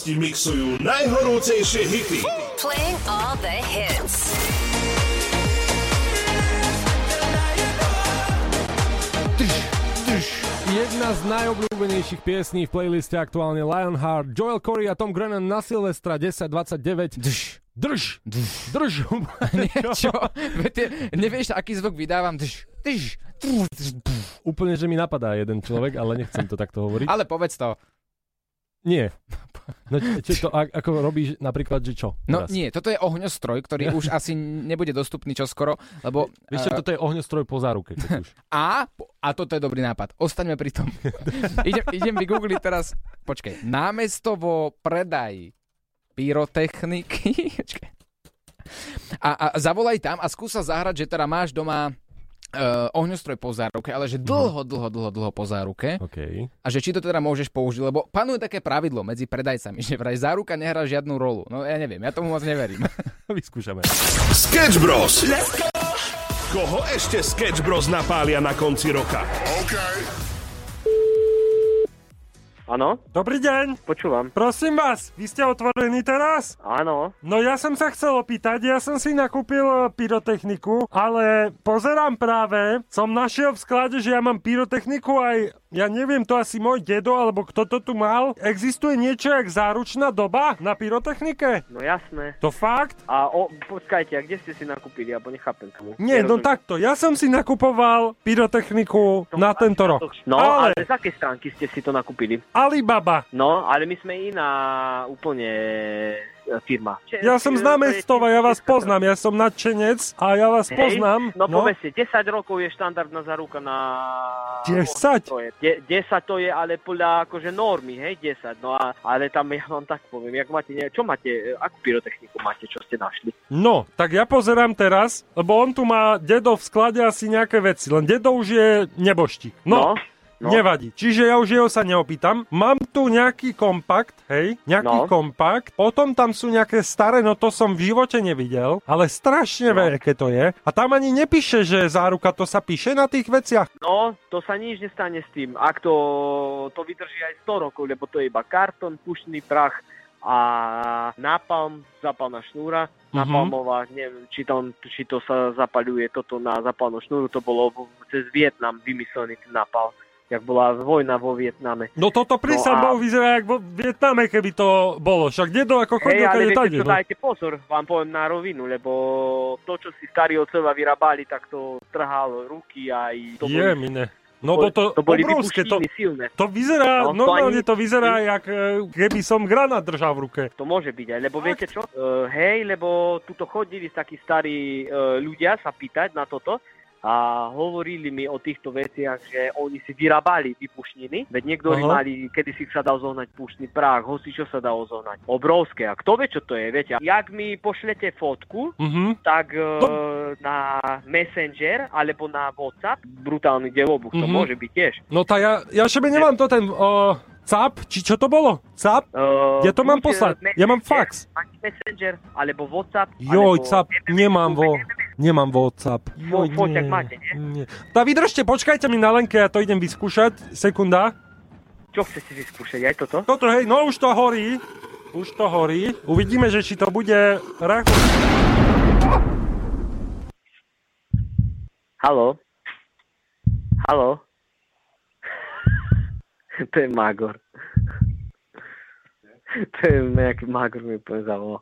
Sketch Bros ti mixujú najhorúcejšie hity. Playing all the hits. Jedna z najobľúbenejších piesní v playliste aktuálne Lionheart, Joel Corey a Tom Grennan na Silvestra 1029. Drž, drž, drž, drž. Niečo. Nevieš, aký zvuk vydávam? Drž, drž, drž, drž. Úplne, že mi napadá jeden človek, ale nechcem to takto hovoriť. Ale povedz to. Nie. No, to, ako robíš napríklad, že čo? No teraz? nie, toto je ohňostroj, ktorý už asi nebude dostupný čoskoro, lebo... Vieš čo, eh, toto je ohňostroj po záruke. už. A, a toto je dobrý nápad. Ostaňme pri tom. idem, idem vygoogliť teraz, počkaj, námestovo predaj pyrotechniky. A, a zavolaj tam a skúsa zahrať, že teda máš doma uh, ohňostroj po záruke, ale že dlho, dlho, dlho, dlho po záruke. Okay. A že či to teda môžeš použiť, lebo panuje také pravidlo medzi predajcami, že vraj záruka nehrá žiadnu rolu. No ja neviem, ja tomu moc neverím. Vyskúšame. Sketch Bros. Koho ešte Sketch Bros napália na konci roka? OK. Áno? Dobrý deň. Počúvam. Prosím vás, vy ste otvorení teraz? Áno. No ja som sa chcel opýtať, ja som si nakúpil e, pyrotechniku, ale pozerám práve, som našiel v sklade, že ja mám pyrotechniku aj, ja neviem, to asi môj dedo, alebo kto to tu mal. Existuje niečo jak záručná doba na pyrotechnike? No jasné. To fakt? A o, počkajte, a kde ste si nakúpili? Abo nechápem tomu. Nie, no takto, ja som si nakupoval pyrotechniku na tento rok. No, ale... ale z akej stránky ste si to nakúpili? Alibaba. No, ale my sme iná úplne e, firma. Ja som z námestova, ja vás poznám, ja som nadšenec a ja vás Hej, poznám. No, povedzte, 10 rokov je štandardná záruka na... 10? To je. De- 10 to je ale podľa akože normy, hej, 10. No a, ale tam ja vám tak poviem, jak máte, ne- čo máte, e, akú pyrotechniku máte, čo ste našli? No, tak ja pozerám teraz, lebo on tu má dedo v sklade asi nejaké veci, len dedo už je neboštík. No, No, no. nevadí. Čiže ja už jeho sa neopýtam. Mám tu nejaký kompakt, hej, nejaký No. kompakt, potom tam sú nejaké staré, no to som v živote nevidel, ale strašne No. veľké to je. A tam ani nepíše, že záruka, to sa píše na tých veciach. No, to sa nič nestane s tým. Ak to, to vydrží aj 100 rokov, lebo to je iba kartón, pušný prach a nápalm, zapalná šnúra, napalmová, neviem, či, tam, či to sa zapaľuje toto na zapalnú šnúru, to bolo cez Vietnam vymyslený ten napal, jak bola vojna vo Vietname. No toto No no a- vyzerá jak vo Vietname, keby to bolo. Však dedo ako chodil, ale kade viete No. dajte pozor, vám poviem na rovinu, lebo to, čo si starí otcovia vyrábali, tak to trhalo ruky aj... To Je mine. No bo to, to boli obrovské, to, silné. to vyzerá, No, to normálne ani- to vyzerá, jak e, keby som granát držal v ruke. To môže byť aj, lebo viete čo? Uh, hej, lebo tuto chodili takí starí uh, ľudia sa pýtať na toto a hovorili mi o týchto veciach, že oni si vyrábali vypušniny, veď niektorí Aha. mali, kedy si sa dal zohnať pušný prach, hoci čo sa dalo zohnať. Obrovské. A kto vie, čo to je, viete? Jak mi pošlete fotku, Mhm. tak uh, na Messenger alebo na WhatsApp, brutálny delobuch, to Mhm. môže byť tiež. No tak ja, ja šebe nemám to ten o, CAP, či čo to bolo? CAP? Uh, ja to mám poslať. Ja mám fax. Máte Messenger, alebo WhatsApp, Joj, alebo... CAP, nemám vo... Nemám WhatsApp. Joj, Fo- nie, máte, nie? nie. Tak vydržte, počkajte mi na lenke, ja to idem vyskúšať. Sekunda. Čo chcete vyskúšať, aj toto? Toto, hej, no už to horí. Už to horí. Uvidíme, že či to bude... rach- Haló? To je Magor. to je nejaký Magor mi poviem zavolal.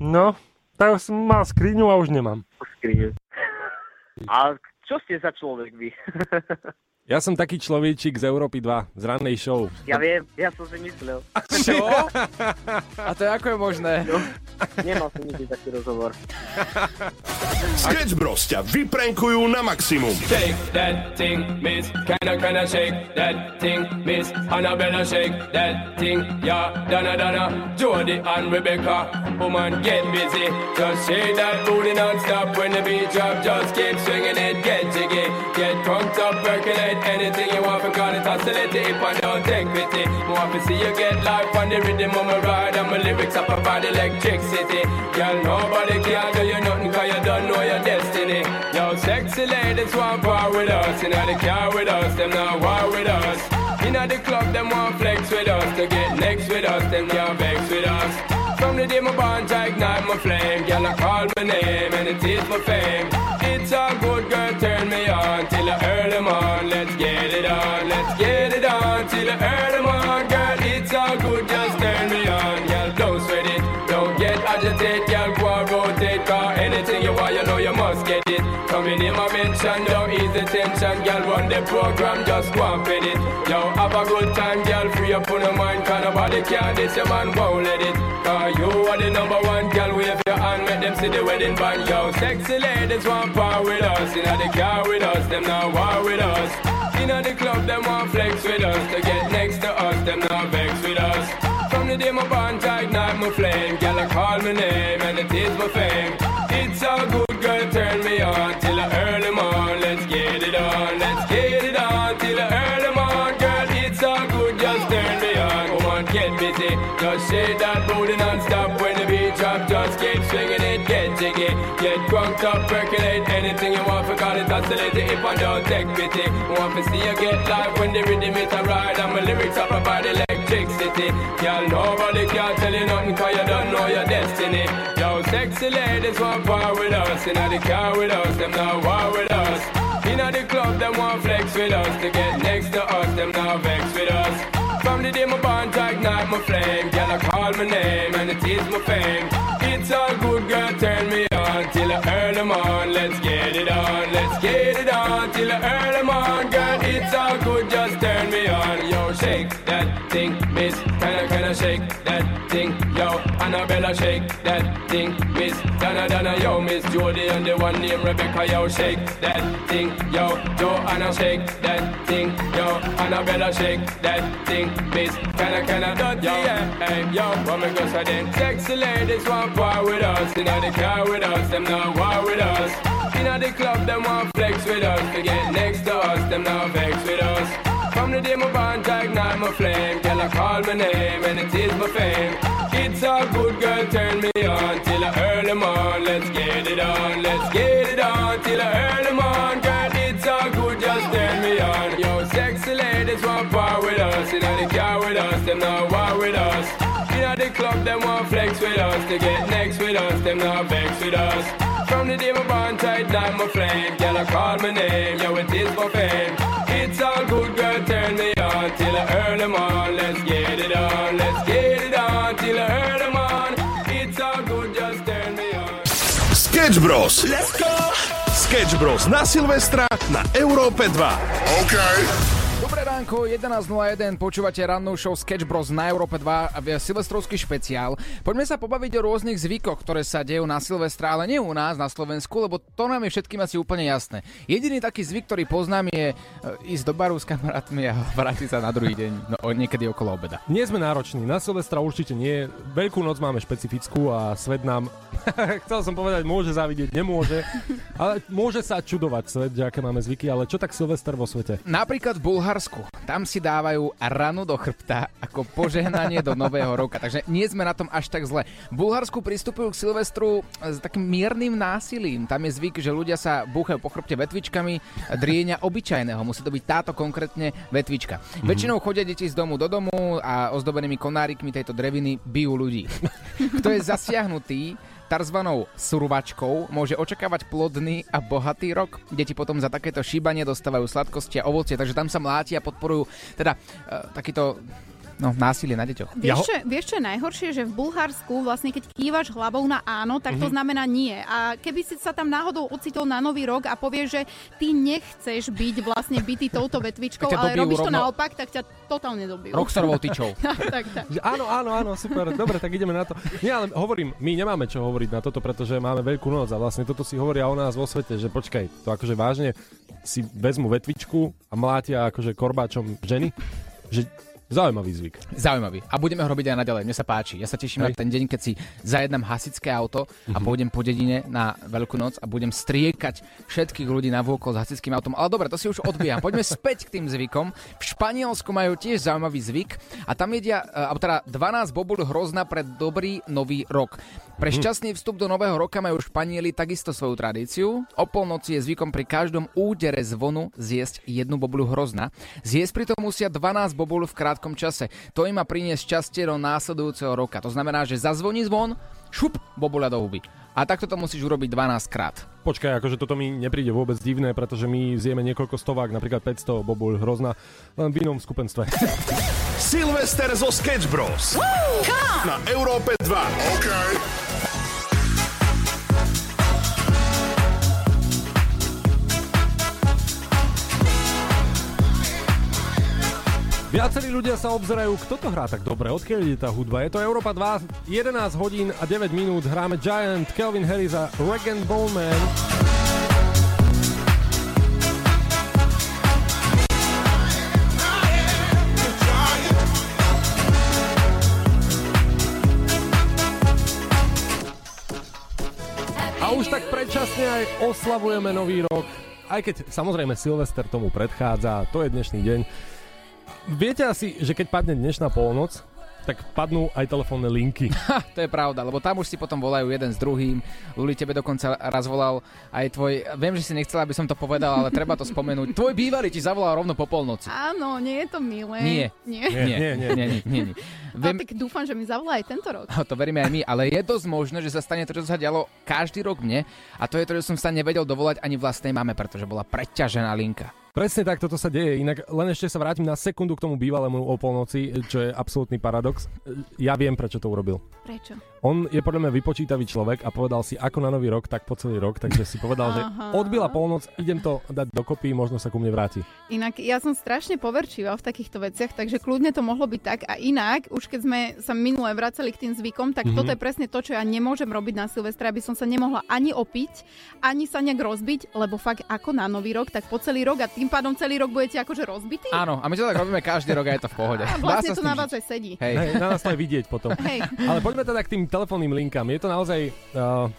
No, tak som mal skriňu a už nemám. Skriňu. A čo ste za človek vy? Ja som taký človečík z Európy 2, z rannej show. ja viem, ja som si myslel. Čo? A to je ako je možné? No, nemal som nikdy taký rozhovor. Sketch Bros ťa vyprenkujú na maximum. Shake that thing, miss. Can I, can I shake that thing, miss? Annabella, shake that thing, yeah. Donna, Donna, Jody and Rebecca. Woman, get busy. Just shake that booty non-stop when the beat drop. Just keep swinging it, get jiggy. Get drunk up, percolate anything you want. Because it oscillate the hip and don't take pity. To see you get life on the rhythm of my ride. And my lyrics up about electricity. Girl, nobody can do you nothing cause you don't know your destiny. Yo, sexy ladies want war with us. In the car with us, them not war with us. In the club, them want flex with us. To get next with us, them can't vex with the day my bond, I ignite my flame. Girl, I call my name and it is my fame. It's a good girl, turn me on till I early on. Let's get it on, let's get the program, just go and fit it. Yo, have a good time, girl, free up on your mind. Cause nobody can this, your man won't let it. Cause you are the number one, girl, wave your hand, make them see the wedding band. Yo, sexy ladies want power with us. In the car with us, them now war with us. In the club, them want flex with us. To get next to us, them now vex with us. From the day my I ignite my flame. Girl, I call my name and it is my fame. It's all good, girl, turn me on till I early on. Let's get it on, let's electricity. Girl, nobody can tell you nothing cause you don't know your destiny. Yo, sexy ladies want power with us. In the car with us, them not war with us. In the club, them want flex with us. To get next to us, them not vex with us. From the day my bond, ignite my flame. Girl, I call my name and it is my fame. It's all good, girl, turn me on till I earn them on. Let's get it on, let's get it on till I earn them on. Girl, it's all good, just turn me on. Yo, shake that thing, miss. Can I, can I shake that thing? Yo, Annabella, shake that thing, miss. Donna, Donna, yo, miss Jody and the one named Rebecca, yo, shake that thing. Yo, Joanna, shake that thing. Yo, Annabella, shake that thing, miss. Can I, can I, dirty, yeah. Hey, yo, what me go say then? Sexy ladies want war with us. In the car with us, them not war with us. In the club, them want flex with us. To get next to us, them not vex with us. From the day my bond, I ignite my flame. Girl, I call my name and it is my fame. It's all good, girl, turn me on till I earn them on. Let's get it on, let's get it on till I earn them on. Girl, it's all good, just turn me on. Yo, sexy ladies want power with us. In the car with us, them not war with us. In the club, them want flex with us. To get next with us, them not vex with us. From the day my bond tight down my flame, girl, I call my name, yo, it is for fame. Sketch Bros. Let's go! Sketch Bros. na Silvestra na Európe 2. OK. Ránko, 11.01, počúvate rannú show Sketch Bros na Európe 2 a silvestrovský špeciál. Poďme sa pobaviť o rôznych zvykoch, ktoré sa dejú na Silvestra, ale nie u nás na Slovensku, lebo to nám je všetkým asi úplne jasné. Jediný taký zvyk, ktorý poznám je e, ísť do baru s kamarátmi a vrátiť sa na druhý deň, no niekedy okolo obeda. Nie sme nároční, na Silvestra určite nie. Veľkú noc máme špecifickú a svet nám, chcel som povedať, môže závidieť, nemôže, ale môže sa čudovať svet, aké máme zvyky, ale čo tak Silvester vo svete? Napríklad v Bulharsku. Tam si dávajú ranu do chrbta ako požehnanie do nového roka. Takže nie sme na tom až tak zle. V Bulharsku pristupujú k Silvestru s takým miernym násilím. Tam je zvyk, že ľudia sa búchajú po chrbte vetvičkami drienia obyčajného. Musí to byť táto konkrétne vetvička. Mm-hmm. Väčšinou chodia deti z domu do domu a ozdobenými konárikmi tejto dreviny bijú ľudí. Kto je zasiahnutý, tarzvanou survačkou môže očakávať plodný a bohatý rok. Deti potom za takéto šíbanie dostávajú sladkosti a ovocie, takže tam sa mláti a podporujú teda uh, takýto no, násilie na deťoch. Vieš, čo, vieš, čo je najhoršie, že v Bulharsku vlastne keď kývaš hlavou na áno, tak to Mhm. znamená nie. A keby si sa tam náhodou ocitol na nový rok a povieš, že ty nechceš byť vlastne bytý touto vetvičkou, ale robíš to rovno- naopak, tak ťa totálne dobijú. Rockstarovou tyčou. tak, tak. Áno, áno, áno, super, dobre, tak ideme na to. Nie, ale hovorím, my nemáme čo hovoriť na toto, pretože máme veľkú noc a vlastne toto si hovoria o nás vo svete, že počkaj, to akože vážne si vezmu vetvičku a mlátia akože korbáčom ženy, že Zaujímavý zvyk. Zaujímavý. A budeme ho robiť aj naďalej. Mne sa páči. Ja sa teším na Hej. ten deň, keď si zajednám hasičské auto a Mhm. pôjdem po dedine na Veľkú noc a budem striekať všetkých ľudí na vôkol s hasičským autom. Ale dobre, to si už odbíjam. Poďme späť k tým zvykom. V Španielsku majú tiež zaujímavý zvyk a tam jedia, e, alebo teda 12 bobul hrozna pre dobrý nový rok. Pre šťastný vstup do nového roka majú Španieli takisto svoju tradíciu. O polnoci je zvykom pri každom údere zvonu zjesť jednu bobulu hrozna. Zjesť pritom musia 12 bobul v krátkom čase. To im má priniesť šťastie do následujúceho roka. To znamená, že zazvoní zvon, šup, bobula do huby. A takto to musíš urobiť 12 krát. Počkaj, akože toto mi nepríde vôbec divné, pretože my zjeme niekoľko stovák, napríklad 500 bobul hrozná, len v inom skupenstve. Silvester zo Sketch Bros. Na Európe 2. Okay. Viacerí ľudia sa obzerajú, kto to hrá tak dobre, odkiaľ ide tá hudba. Je to Európa 2, 11 hodín a 9 minút, hráme Giant, Kelvin Harris a Regan Bowman. A už tak predčasne aj oslavujeme nový rok. Aj keď samozrejme Silvester tomu predchádza, to je dnešný deň. Viete asi, že keď padne dnešná polnoc, tak padnú aj telefónne linky. Ha, to je pravda, lebo tam už si potom volajú jeden s druhým. Luli, tebe dokonca raz volal aj tvoj... Viem, že si nechcela, aby som to povedal, ale treba to spomenúť. Tvoj bývalý ti zavolal rovno po polnoci. Áno, nie je to milé. Nie. Nie. Nie, nie, nie, nie, nie, nie, nie. A tak dúfam, že mi zavolá aj tento rok. To veríme aj my, ale je dosť možné, že sa stane to, čo sa dialo každý rok mne a to je to, že som sa nevedel dovolať ani vlastnej mame, pretože bola preťažená linka. Presne tak, toto sa deje. Inak len ešte sa vrátim na sekundu k tomu bývalému o polnoci, čo je absolútny paradox. Ja viem, prečo to urobil. Prečo? On je podľa mňa vypočítavý človek a povedal si, ako na nový rok, tak po celý rok, takže si povedal, že odbila polnoc, idem to dať dokopy, možno sa ku mne vráti. Inak ja som strašne poverčivá v takýchto veciach, takže kľudne to mohlo byť tak. A inak, už keď sme sa minule vracali k tým zvykom, tak Mhm. mm-hmm. toto je presne to, čo ja nemôžem robiť na Silvestra, aby som sa nemohla ani opiť, ani sa nejak rozbiť, lebo fakt ako na nový rok, tak po celý rok a tým pádom celý rok budete akože rozbití. Áno, a my to tak robíme každý rok a je to v pohode. A vlastne to na vás aj sedí. Hej. Hej, na nás to aj vidieť potom. Hej. Ale poďme teda k tým telefónnym linkám. Je to naozaj... Uh,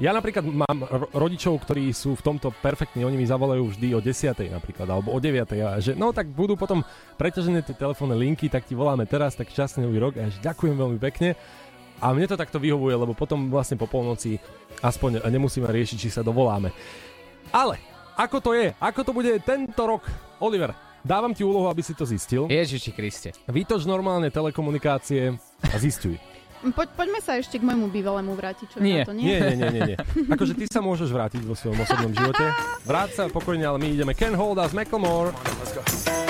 ja napríklad mám ro- rodičov, ktorí sú v tomto perfektní, oni mi zavolajú vždy o 10. napríklad, alebo o 9. A že no tak budú potom preťažené tie telefónne linky, tak ti voláme teraz, tak šťastný nový rok a že ďakujem veľmi pekne. A mne to takto vyhovuje, lebo potom vlastne po polnoci aspoň nemusíme riešiť, či sa dovoláme. Ale, ako to je? Ako to bude tento rok? Oliver, dávam ti úlohu, aby si to zistil. Ježiši Kriste. Vytoč normálne telekomunikácie a zistuj. Poď, poďme sa ešte k môjmu bývalému vrátiť. Čo Nie. to, nie? Nie, nie, nie, nie, nie. Akože ty sa môžeš vrátiť vo svojom osobnom živote. Vráť sa pokojne, ale my ideme Ken Hold Us, Macklemore. Alright,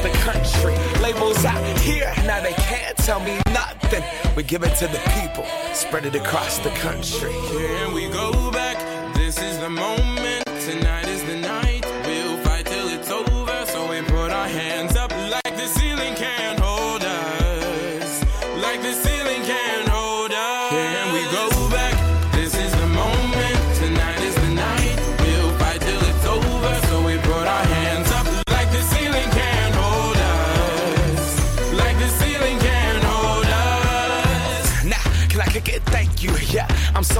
the country. Labels out here, now they can't tell me nothing. We give it to the people, spread it across the country. We go back. This is the moment.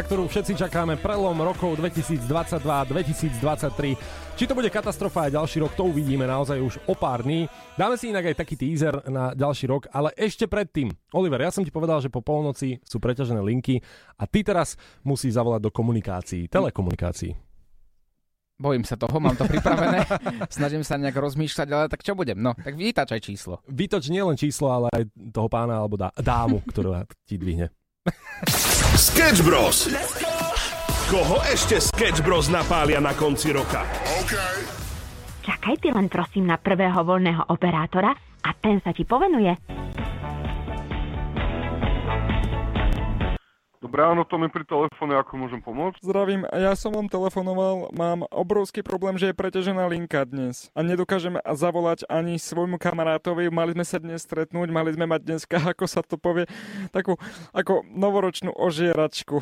Na ktorú všetci čakáme prelom rokov 2022-2023. Či to bude katastrofa aj ďalší rok, to uvidíme naozaj už o pár dní. Dáme si inak aj taký teaser na ďalší rok, ale ešte predtým. Oliver, ja som ti povedal, že po polnoci sú preťažené linky a ty teraz musíš zavolať do komunikácií, telekomunikácií. Bojím sa toho, mám to pripravené. Snažím sa nejak rozmýšľať, ale tak čo budem? No, tak vytačaj číslo. Vytoč nielen číslo, ale aj toho pána alebo dá, dámu, ktorá ti dvihne. Sketch Bros. Koho ešte Sketch Bros napália na konci roka? Čakaj ty len prosím na prvého voľného operátora a ten sa ti povenuje. Dobré ráno, to mi pri telefóne, ako môžem pomôcť? Zdravím, ja som vám telefonoval, mám obrovský problém, že je preťažená linka dnes a nedokážem zavolať ani svojmu kamarátovi, mali sme sa dnes stretnúť, mali sme mať dneska, ako sa to povie, takú ako novoročnú ožieračku.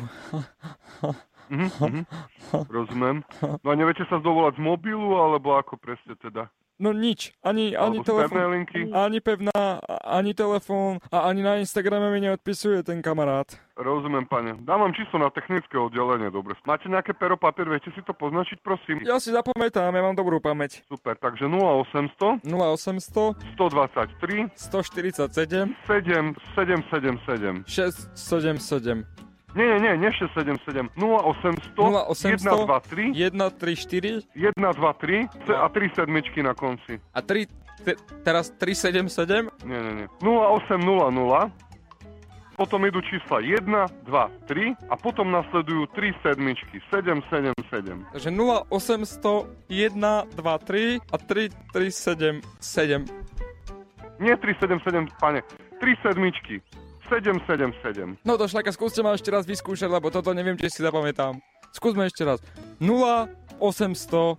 Mhm, mhm. Rozumiem. No a neviete sa zdovolať z mobilu, alebo ako presne teda? No nič, ani, ani telefón, ani pevná, ani telefón a ani na Instagrame mi neodpisuje ten kamarát. Rozumiem, pane. Dám vám číslo na technické oddelenie, dobre. Máte nejaké pero, papier, viete si to poznačiť, prosím? Ja si zapamätám, ja mám dobrú pamäť. Super, takže 0800 0800 123 147 7 777 677 Nie, nie, nie, nie 677 0800 0800 123 134 123 a 3 sedmičky na konci. a 3, te, teraz 377 Nie, nie, nie. 0800 potom idú čísla 1, 2, 3 a potom nasledujú 3 sedmičky 777. Takže 0800 1, 2, 3 a 3, 3, 7, 7. Nie 377, pane. 3 sedmičky 777. No to šlaka, skúste ma ešte raz vyskúšať, lebo toto neviem, či si zapamätám. Skúsme ešte raz. 0, 800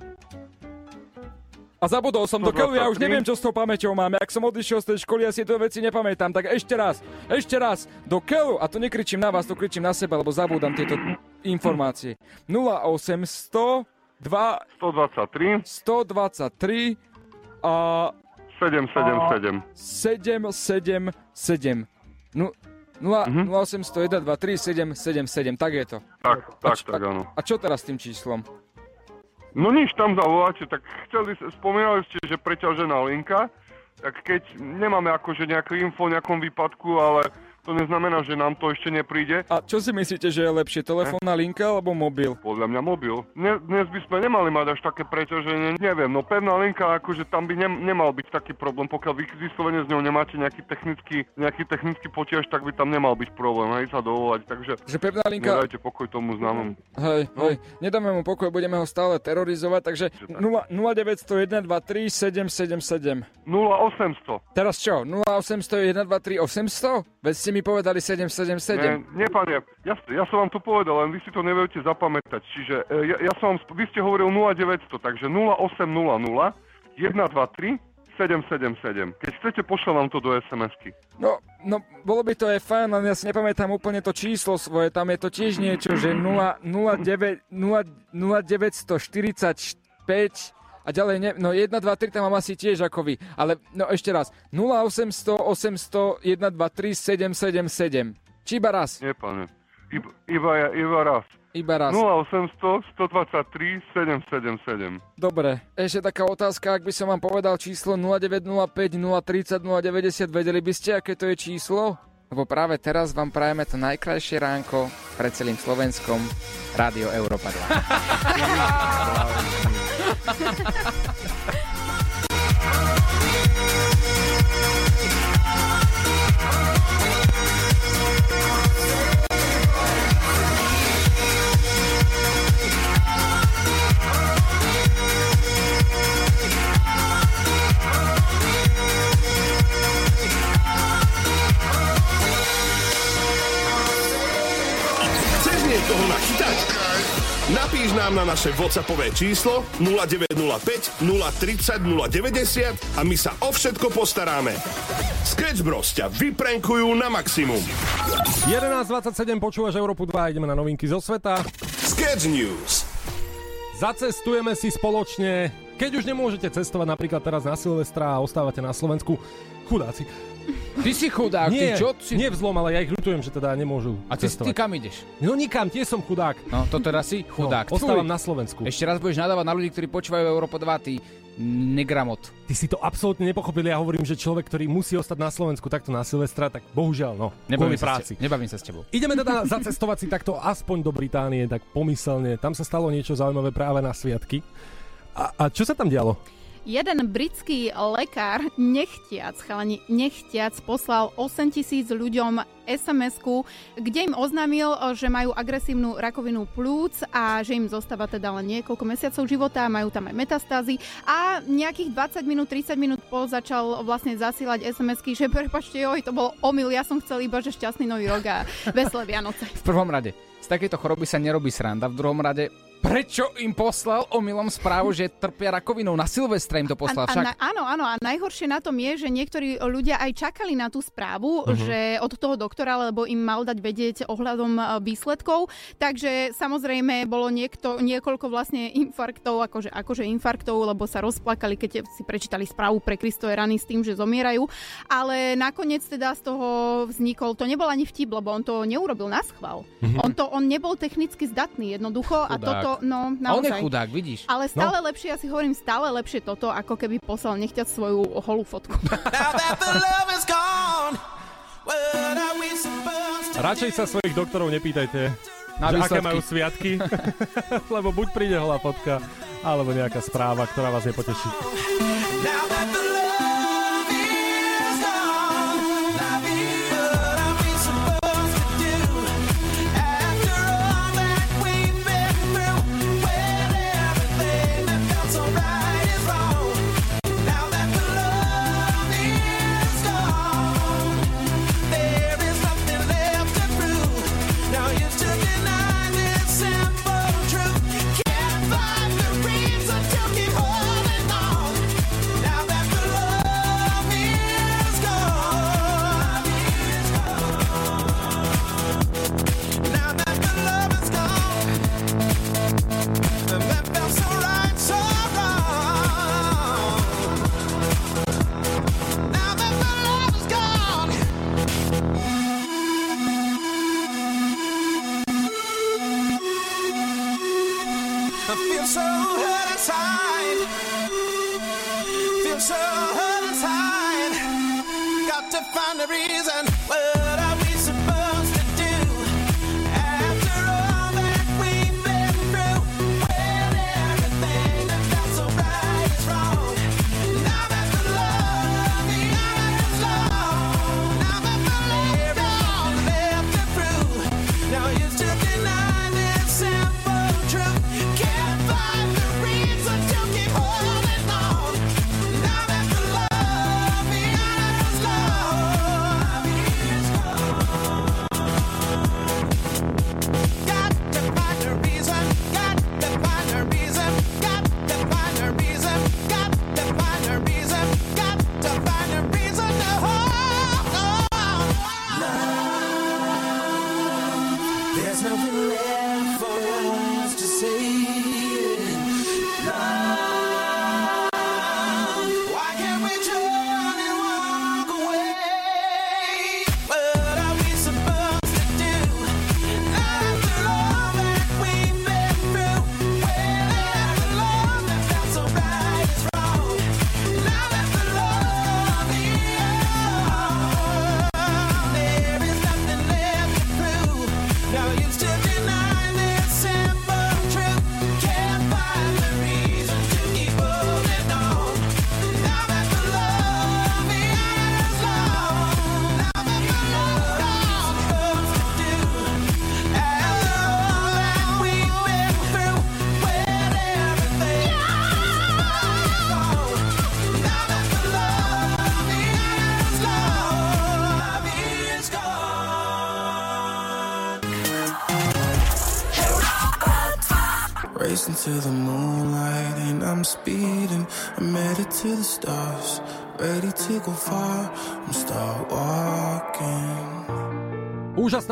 a zabudol som do keľu, ja už 123. neviem, čo s tou pamäťou mám. Ak som odišiel z tej školy, ja si to veci nepamätám. Tak ešte raz, ešte raz, do keľu, a to nekričím na vás, to kričím na seba, lebo zabúdam tieto informácie. 0800 2 123 123 a 777. 777. No, 0, 0800 1, 2, 3, 7, 7, 7, tak je to. Tak, tak, č- tak, áno. A čo teraz s tým číslom? No nič, tam zavoláte, tak chceli, spomínali ste, že preťažená linka, tak keď nemáme akože nejaké info o nejakom výpadku, ale to neznamená, že nám to ešte nepríde. A čo si myslíte, že je lepšie, telefónna linka alebo mobil? Podľa mňa mobil. Dnes, dnes by sme nemali mať až také preťaženie, neviem, no pevná linka, akože tam by nem, nemal byť taký problém, pokiaľ vy vyslovene s ňou nemáte nejaký technický, nejaký technický potiaž, tak by tam nemal byť problém, hej, sa dovolať, takže... Že pevná linka- Nedajte pokoj tomu známom. Hej, No. hej, nedáme mu pokoj, budeme ho stále terorizovať, takže 0, 0901 23 777. 0800. Teraz čo? 0800 123 800? Veď ste mi povedali 777. Nie, nie, pane, ja, ja som vám to povedal, len vy si to neviete zapamätať. Čiže e, ja, ja som vám, vy ste hovoril 0900, takže 0800 123 777. Keď chcete, pošlem vám to do SMS-ky. No, no, bolo by to aj fajn, len ja si nepamätám úplne to číslo svoje, tam je to tiež niečo, že 0, 09, 0, 0945 a ďalej, ne, no 1, 2, 3 tam mám asi tiež ako vy, ale no ešte raz, 0800 800 1, 2, 3 777. Či iba raz? Nie, pane. Iba, iba, iba raz. Iba raz. 0800 123 777. Dobre, ešte taká otázka, ak by som vám povedal číslo 0905 030 090, vedeli by ste, aké to je číslo? Lebo práve teraz vám prajeme to najkrajšie ránko pred celým Slovenskom, Rádio Európa 2. ハハハハ! Napíš nám na naše WhatsAppové číslo 0905 030 090 a my sa o všetko postaráme. Sketch Bros ťa vyprenkujú na maximum. 11.27 počúvaš Európu 2 ideme na novinky zo sveta. Sketch News. Zacestujeme si spoločne, keď už nemôžete cestovať napríklad teraz na Silvestra a ostávate na Slovensku, chudáci. Ty si chudák, nie, ty čo? Si... Nie vzlom, ale ja ich ľutujem, že teda nemôžu A ty, ty kam ideš? No nikam, tiež som chudák. No, to teraz si chudák. No, ostávam Tfuj. na Slovensku. Ešte raz budeš nadávať na ľudí, ktorí počúvajú Európa 2, ty negramot. Ty si to absolútne nepochopil. Ja hovorím, že človek, ktorý musí ostať na Slovensku takto na Silvestra, tak bohužiaľ, no, Nebavím sa, práci. S te- nebavím sa s tebou. Ideme teda zacestovať si takto aspoň do Británie, tak pomyselne. Tam sa stalo niečo zaujímavé práve na sviatky. A, a čo sa tam dialo? Jeden britský lekár nechtiac, chalani, nechtiac poslal 8 tisíc ľuďom SMS-ku, kde im oznámil, že majú agresívnu rakovinu plúc a že im zostáva teda len niekoľko mesiacov života, majú tam aj metastázy a nejakých 20 minút, 30 minút po začal vlastne zasílať SMS-ky, že prepačte, joj, to bol omyl, ja som chcel iba, že šťastný nový rok a veselé Vianoce. V prvom rade, z takéto choroby sa nerobí sranda. V druhom rade, prečo im poslal omylom správu, že trpia rakovinou? Na Silvestra im to poslal a, a však. na, áno, áno, a najhoršie na tom je, že niektorí ľudia aj čakali na tú správu, Mhm. že od toho doktora, lebo im mal dať vedieť ohľadom e, výsledkov. Takže samozrejme bolo niekto, niekoľko vlastne infarktov, akože, akože infarktov, lebo sa rozplakali, keď si prečítali správu pre Kristové rany s tým, že zomierajú. Ale nakoniec teda z toho vznikol, to nebol ani vtip, lebo on to neurobil na schvál. Mhm. On to, on nebol technicky zdatný jednoducho a Chudák. Toto, no A on je naozaj. chudák, vidíš? Ale stále no. lepšie, ja si hovorím, stále lepšie toto, ako keby poslal nechťať svoju holú fotku. Radšej sa svojich doktorov nepýtajte, Na že aké majú sviatky, lebo buď príde holá fotka, alebo nejaká správa, ktorá vás nepoteší. I find a reason. What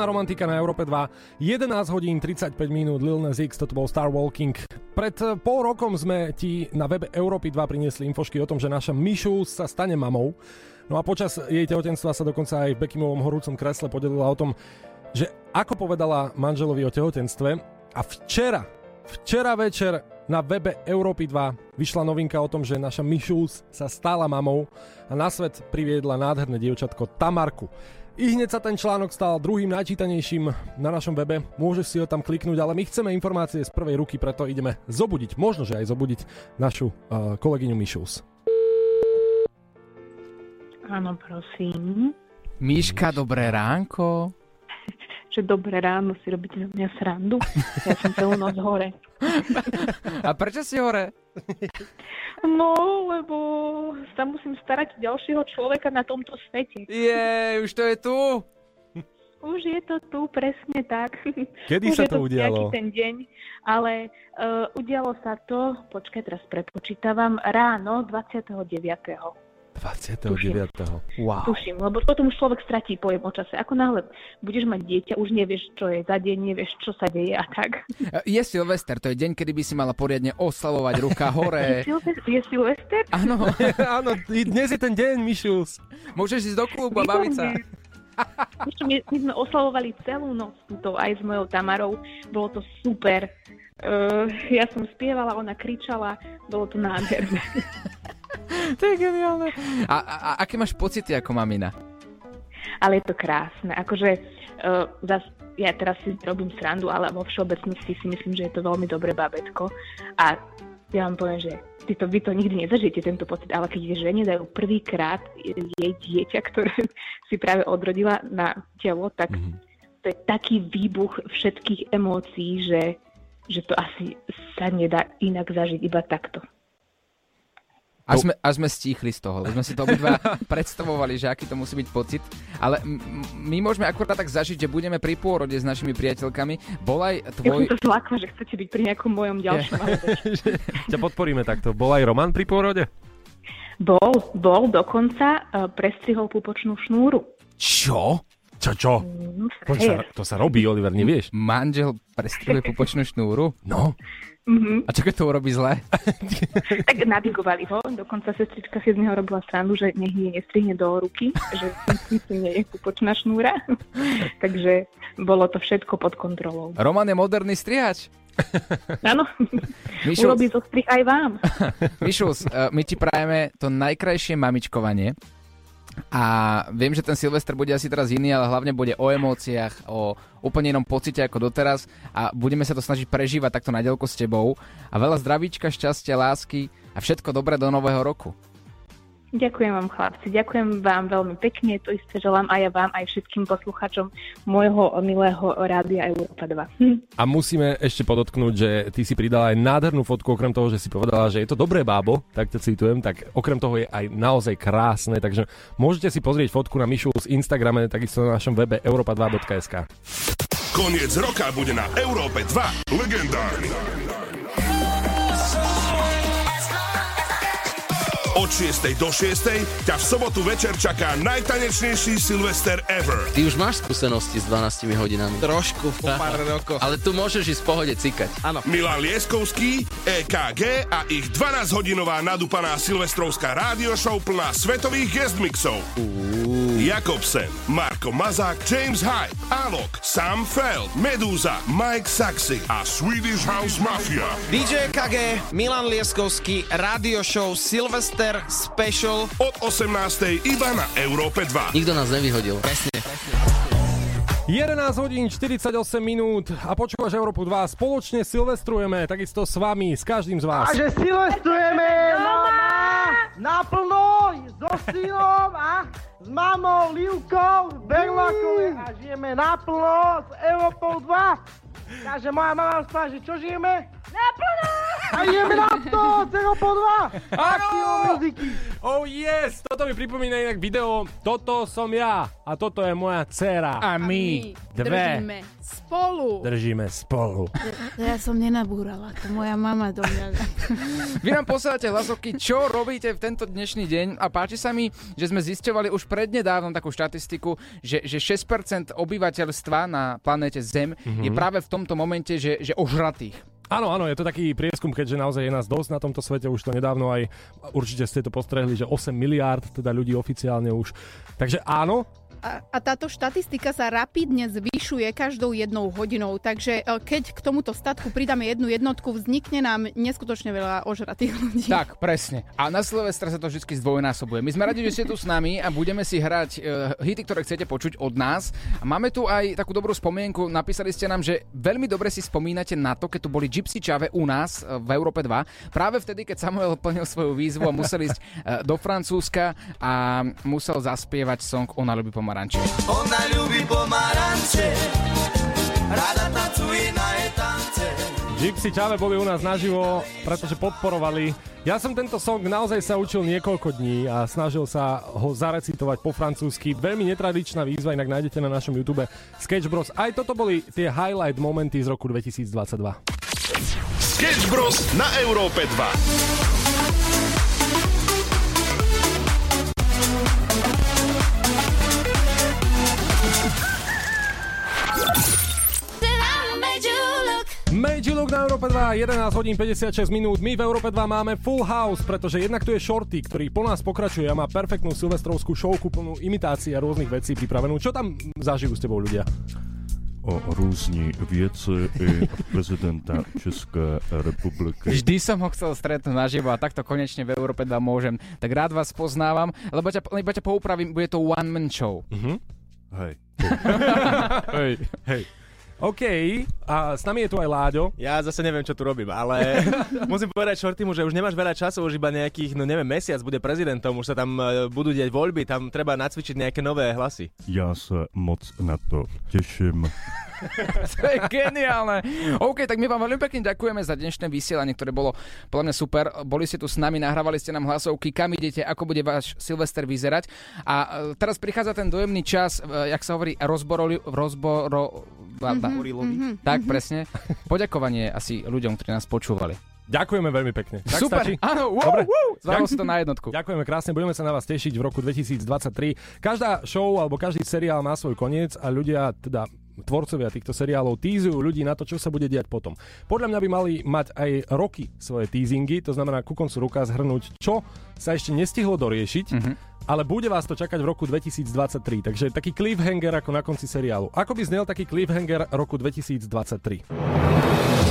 romantika na Európe 2. 11 hodín 35 minút Lil Nas X, toto bol Star Walking. Pred eh, pol rokom sme ti na webe Európy 2 priniesli infošky o tom, že naša Mišu sa stane mamou. No a počas jej tehotenstva sa dokonca aj v Bekimovom horúcom kresle podelila o tom, že ako povedala manželovi o tehotenstve a včera, včera večer na webe Európy 2 vyšla novinka o tom, že naša Mišus sa stala mamou a na svet priviedla nádherné dievčatko Tamarku. I hneď sa ten článok stal druhým najčítanejším na našom webe. Môžeš si ho tam kliknúť, ale my chceme informácie z prvej ruky, preto ideme zobudiť, možno že aj zobudiť našu uh, kolegyňu Mišus. Áno, prosím. Míška, dobré ránko. Že dobré ráno si robíte na mňa srandu. Ja som celú noc hore. A prečo si hore? No, lebo sa musím starať ďalšieho človeka na tomto svete. Je, už to je tu. Už je to tu, presne tak. Kedy Už sa je to udialo? ten deň, ale uh, udialo sa to, počkaj, teraz prepočítavam, ráno 29. 29. Wow. Tuším, lebo potom už človek stratí pojem o čase. Ako náhle budeš mať dieťa, už nevieš, čo je za deň, nevieš, čo sa deje a tak. Je Silvester, to je deň, kedy by si mala poriadne oslavovať ruka hore. Je Silvester? Áno. Áno, dnes je ten deň, Mišus. Môžeš ísť do klubu a baviť sa. My, my sme oslavovali celú noc to aj s mojou Tamarou. Bolo to super. Uh, ja som spievala, ona kričala, bolo to nádherné. to je geniálne. A, a, a aké máš pocity ako mamina? Ale je to krásne. Akože uh, zas, ja teraz si robím srandu, ale vo všeobecnosti si myslím, že je to veľmi dobré babetko. A ja vám poviem, že ty to, vy to nikdy nezažijete, tento pocit, ale keď žene dajú prvýkrát jej dieťa, ktoré si práve odrodila na telo, tak mm-hmm. to je taký výbuch všetkých emócií, že, že to asi sa nedá inak zažiť iba takto. Až sme, až sme stíchli z toho, lebo sme si to obidva predstavovali, že aký to musí byť pocit. Ale m- my môžeme akurát tak zažiť, že budeme pri pôrode s našimi priateľkami. Bol aj Ja tvoj... som to zlákla, že chcete byť pri nejakom mojom ďalšom. Ťa podporíme takto. Bol aj Roman pri pôrode? Bol, bol dokonca, uh, prestrihol pupočnú šnúru. Čo? Čo, čo? Mm, To sa, to sa robí, Oliver, nevieš? Manžel prestrihuje pupočnú šnúru? No. Mhm. A čo keď to urobí zle? Tak navigovali ho, dokonca sestrička si z neho robila srandu, že nech jej nestrihne do ruky, že si nie je pupočná šnúra. Takže bolo to všetko pod kontrolou. Roman je moderný strihač. Áno, urobí zo strich aj vám. Mišus, eh, my ti prajeme to najkrajšie mamičkovanie. A viem, že ten Silvester bude asi teraz iný, ale hlavne bude o emóciách, o úplne inom pocite ako doteraz a budeme sa to snažiť prežívať takto na s tebou. A veľa zdravíčka, šťastia, lásky a všetko dobré do nového roku. Ďakujem vám, chlapci. Ďakujem vám veľmi pekne. To isté želám aj ja vám, aj všetkým poslucháčom môjho milého rádia Európa 2. Hm. A musíme ešte podotknúť, že ty si pridala aj nádhernú fotku, okrem toho, že si povedala, že je to dobré bábo, tak ťa citujem, tak okrem toho je aj naozaj krásne, takže môžete si pozrieť fotku na Mišu z Instagrame, takisto na našom webe europa2.sk. Koniec roka bude na Európe 2 legendárny. Od 6. do 6. ťa v sobotu večer čaká najtanečnejší Silvester ever. Ty už máš skúsenosti s 12 hodinami. Trošku, po pár rokov. Ale tu môžeš ísť v pohode cikať. Áno. Milan Lieskovský, EKG a ich 12-hodinová nadúpaná silvestrovská rádio show plná svetových guest mixov. Jakobsen, Marko Mazák, James Hype, Alok, Sam Feld, Medúza, Mike Saxy a Swedish House Mafia. DJ KG, Milan Lieskovský, Radio Show Silvester Special od 18. iba na Európe 2. Nikto nás nevyhodil. Presne. 11 hodín 48 minút a počúvaš Európu 2. Spoločne silvestrujeme, takisto s vami, s každým z vás. A že silvestrujeme mama, naplno so synom a s mamou Livkou z Berlakovej a žijeme naplno s Európou 2. Takže moja mama spá, že čo žijeme? Naplno! A ideme na to, s Európou 2. Akciou muziky. Oh yes, toto mi pripomína inak video Toto som ja a toto je moja dcera. A my dve Držíme spolu. držíme spolu. Ja som nenabúrala, to moja mama do mňa. Vy nám posielate hlasovky, čo robíte v tento dnešný deň a páči sa mi, že sme zisťovali už prednedávnom takú štatistiku, že, že 6% obyvateľstva na planéte Zem mm-hmm. je práve v tomto momente, že, že ožratých. Áno, áno, je to taký prieskum, keďže naozaj je nás dosť na tomto svete, už to nedávno aj, určite ste to postrehli, že 8 miliárd teda ľudí oficiálne už. Takže áno, A, a táto štatistika sa rapidne zvyšuje každou jednou hodinou, takže e, keď k tomuto statku pridáme jednu jednotku, vznikne nám neskutočne veľa ožratých ľudí. Tak, presne. A na Silvestre sa to vždy zdvojnásobuje. My sme radi, že ste tu s nami a budeme si hrať uh, hity, ktoré chcete počuť od nás. A máme tu aj takú dobrú spomienku. Napísali ste nám, že veľmi dobre si spomínate na to, keď tu boli Gypsy Čave u nás uh, v Európe 2. Práve vtedy, keď Samuel plnil svoju výzvu a musel ísť uh, do Francúzska a musel zaspievať song Ona ľubí pomaranče. Ona ľubí pomaranče, rada tancuje na etance. Gypsy Čave boli u nás naživo, pretože podporovali. Ja som tento song naozaj sa učil niekoľko dní a snažil sa ho zarecitovať po francúzsky. Veľmi netradičná výzva, inak nájdete na našom YouTube Sketch Bros. Aj toto boli tie highlight momenty z roku 2022. Sketch Bros. na Európe 2. Look na Európe 2, 11 hodín 56 minút. My v Európe 2 máme full house, pretože jednak tu je Shorty, ktorý po nás pokračuje a má perfektnú silvestrovskú showku plnú imitácií a rôznych vecí pripravenú. Čo tam zažijú s tebou ľudia? o různí věci i prezidenta České republiky. Vždy som ho chcel stretnúť naživo a takto konečne v Európe 2 môžem. Tak rád vás poznávam, lebo ťa, lebo ťa poupravím, bude to one man show. Mhm. Hej. Hej, hej. OK, a s nami je tu aj Láďo. Ja zase neviem, čo tu robím, ale musím povedať Shortymu, že už nemáš veľa času, už iba nejakých, no neviem, mesiac bude prezidentom, už sa tam e, budú diať voľby, tam treba nacvičiť nejaké nové hlasy. Já se moc na to těším. to je geniálne. OK, tak my vám veľmi pekne ďakujeme za dnešné vysielanie, ktoré bolo podľa mňa super. Boli ste tu s nami, nahrávali ste nám hlasovky, kam idete, ako bude váš Silvester vyzerať. A e, teraz prichádza ten dojemný čas, e, jak sa hovorí, rozboro... rozboro Mhm, tak, presne. Poďakovanie asi ľuďom, ktorí nás počúvali. Ďakujeme veľmi pekne. Tak Super, stačí? áno, wow, Dobre. wow, si to na jednotku. Ďakujeme krásne, budeme sa na vás tešiť v roku 2023. Každá show alebo každý seriál má svoj koniec a ľudia, teda tvorcovia týchto seriálov tízujú ľudí na to, čo sa bude diať potom. Podľa mňa by mali mať aj roky svoje teasingy, to znamená ku koncu roka zhrnúť, čo sa ešte nestihlo doriešiť, ale bude vás to čakať v roku 2023. Takže taký cliffhanger ako na konci seriálu. Ako by znel taký cliffhanger roku 2023?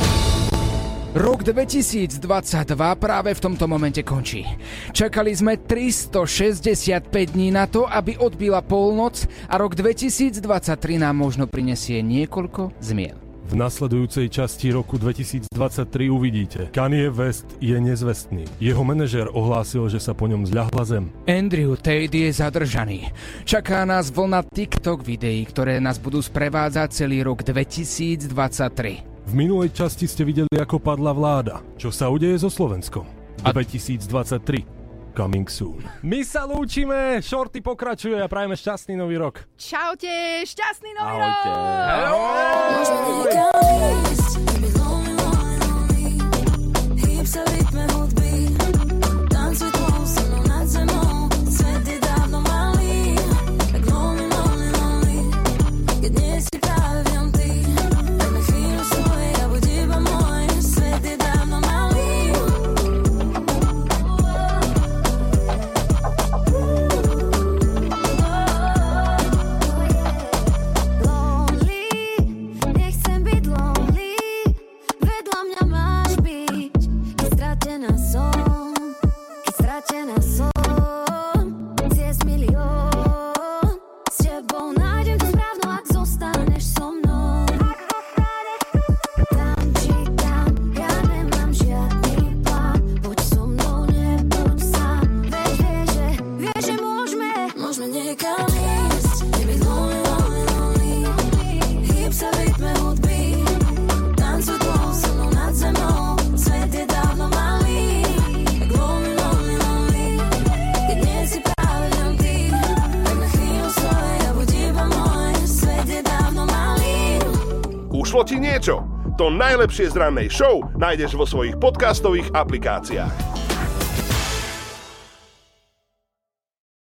Rok 2022 práve v tomto momente končí. Čakali sme 365 dní na to, aby odbila polnoc a rok 2023 nám možno prinesie niekoľko zmien. V nasledujúcej časti roku 2023 uvidíte. Kanye West je nezvestný. Jeho manažer ohlásil, že sa po ňom zľahla zem. Andrew Tate je zadržaný. Čaká nás vlna TikTok videí, ktoré nás budú sprevádzať celý rok 2023. V minulej časti ste videli, ako padla vláda. Čo sa udeje so Slovenskom? 2023. Coming soon. My sa lúčime, Shorty pokračuje a prajeme šťastný nový rok. Čaute, šťastný nový Ahojte. Hýb sa v Vyšlo ti niečo? To najlepšie z rannej show nájdeš vo svojich podcastových aplikáciách.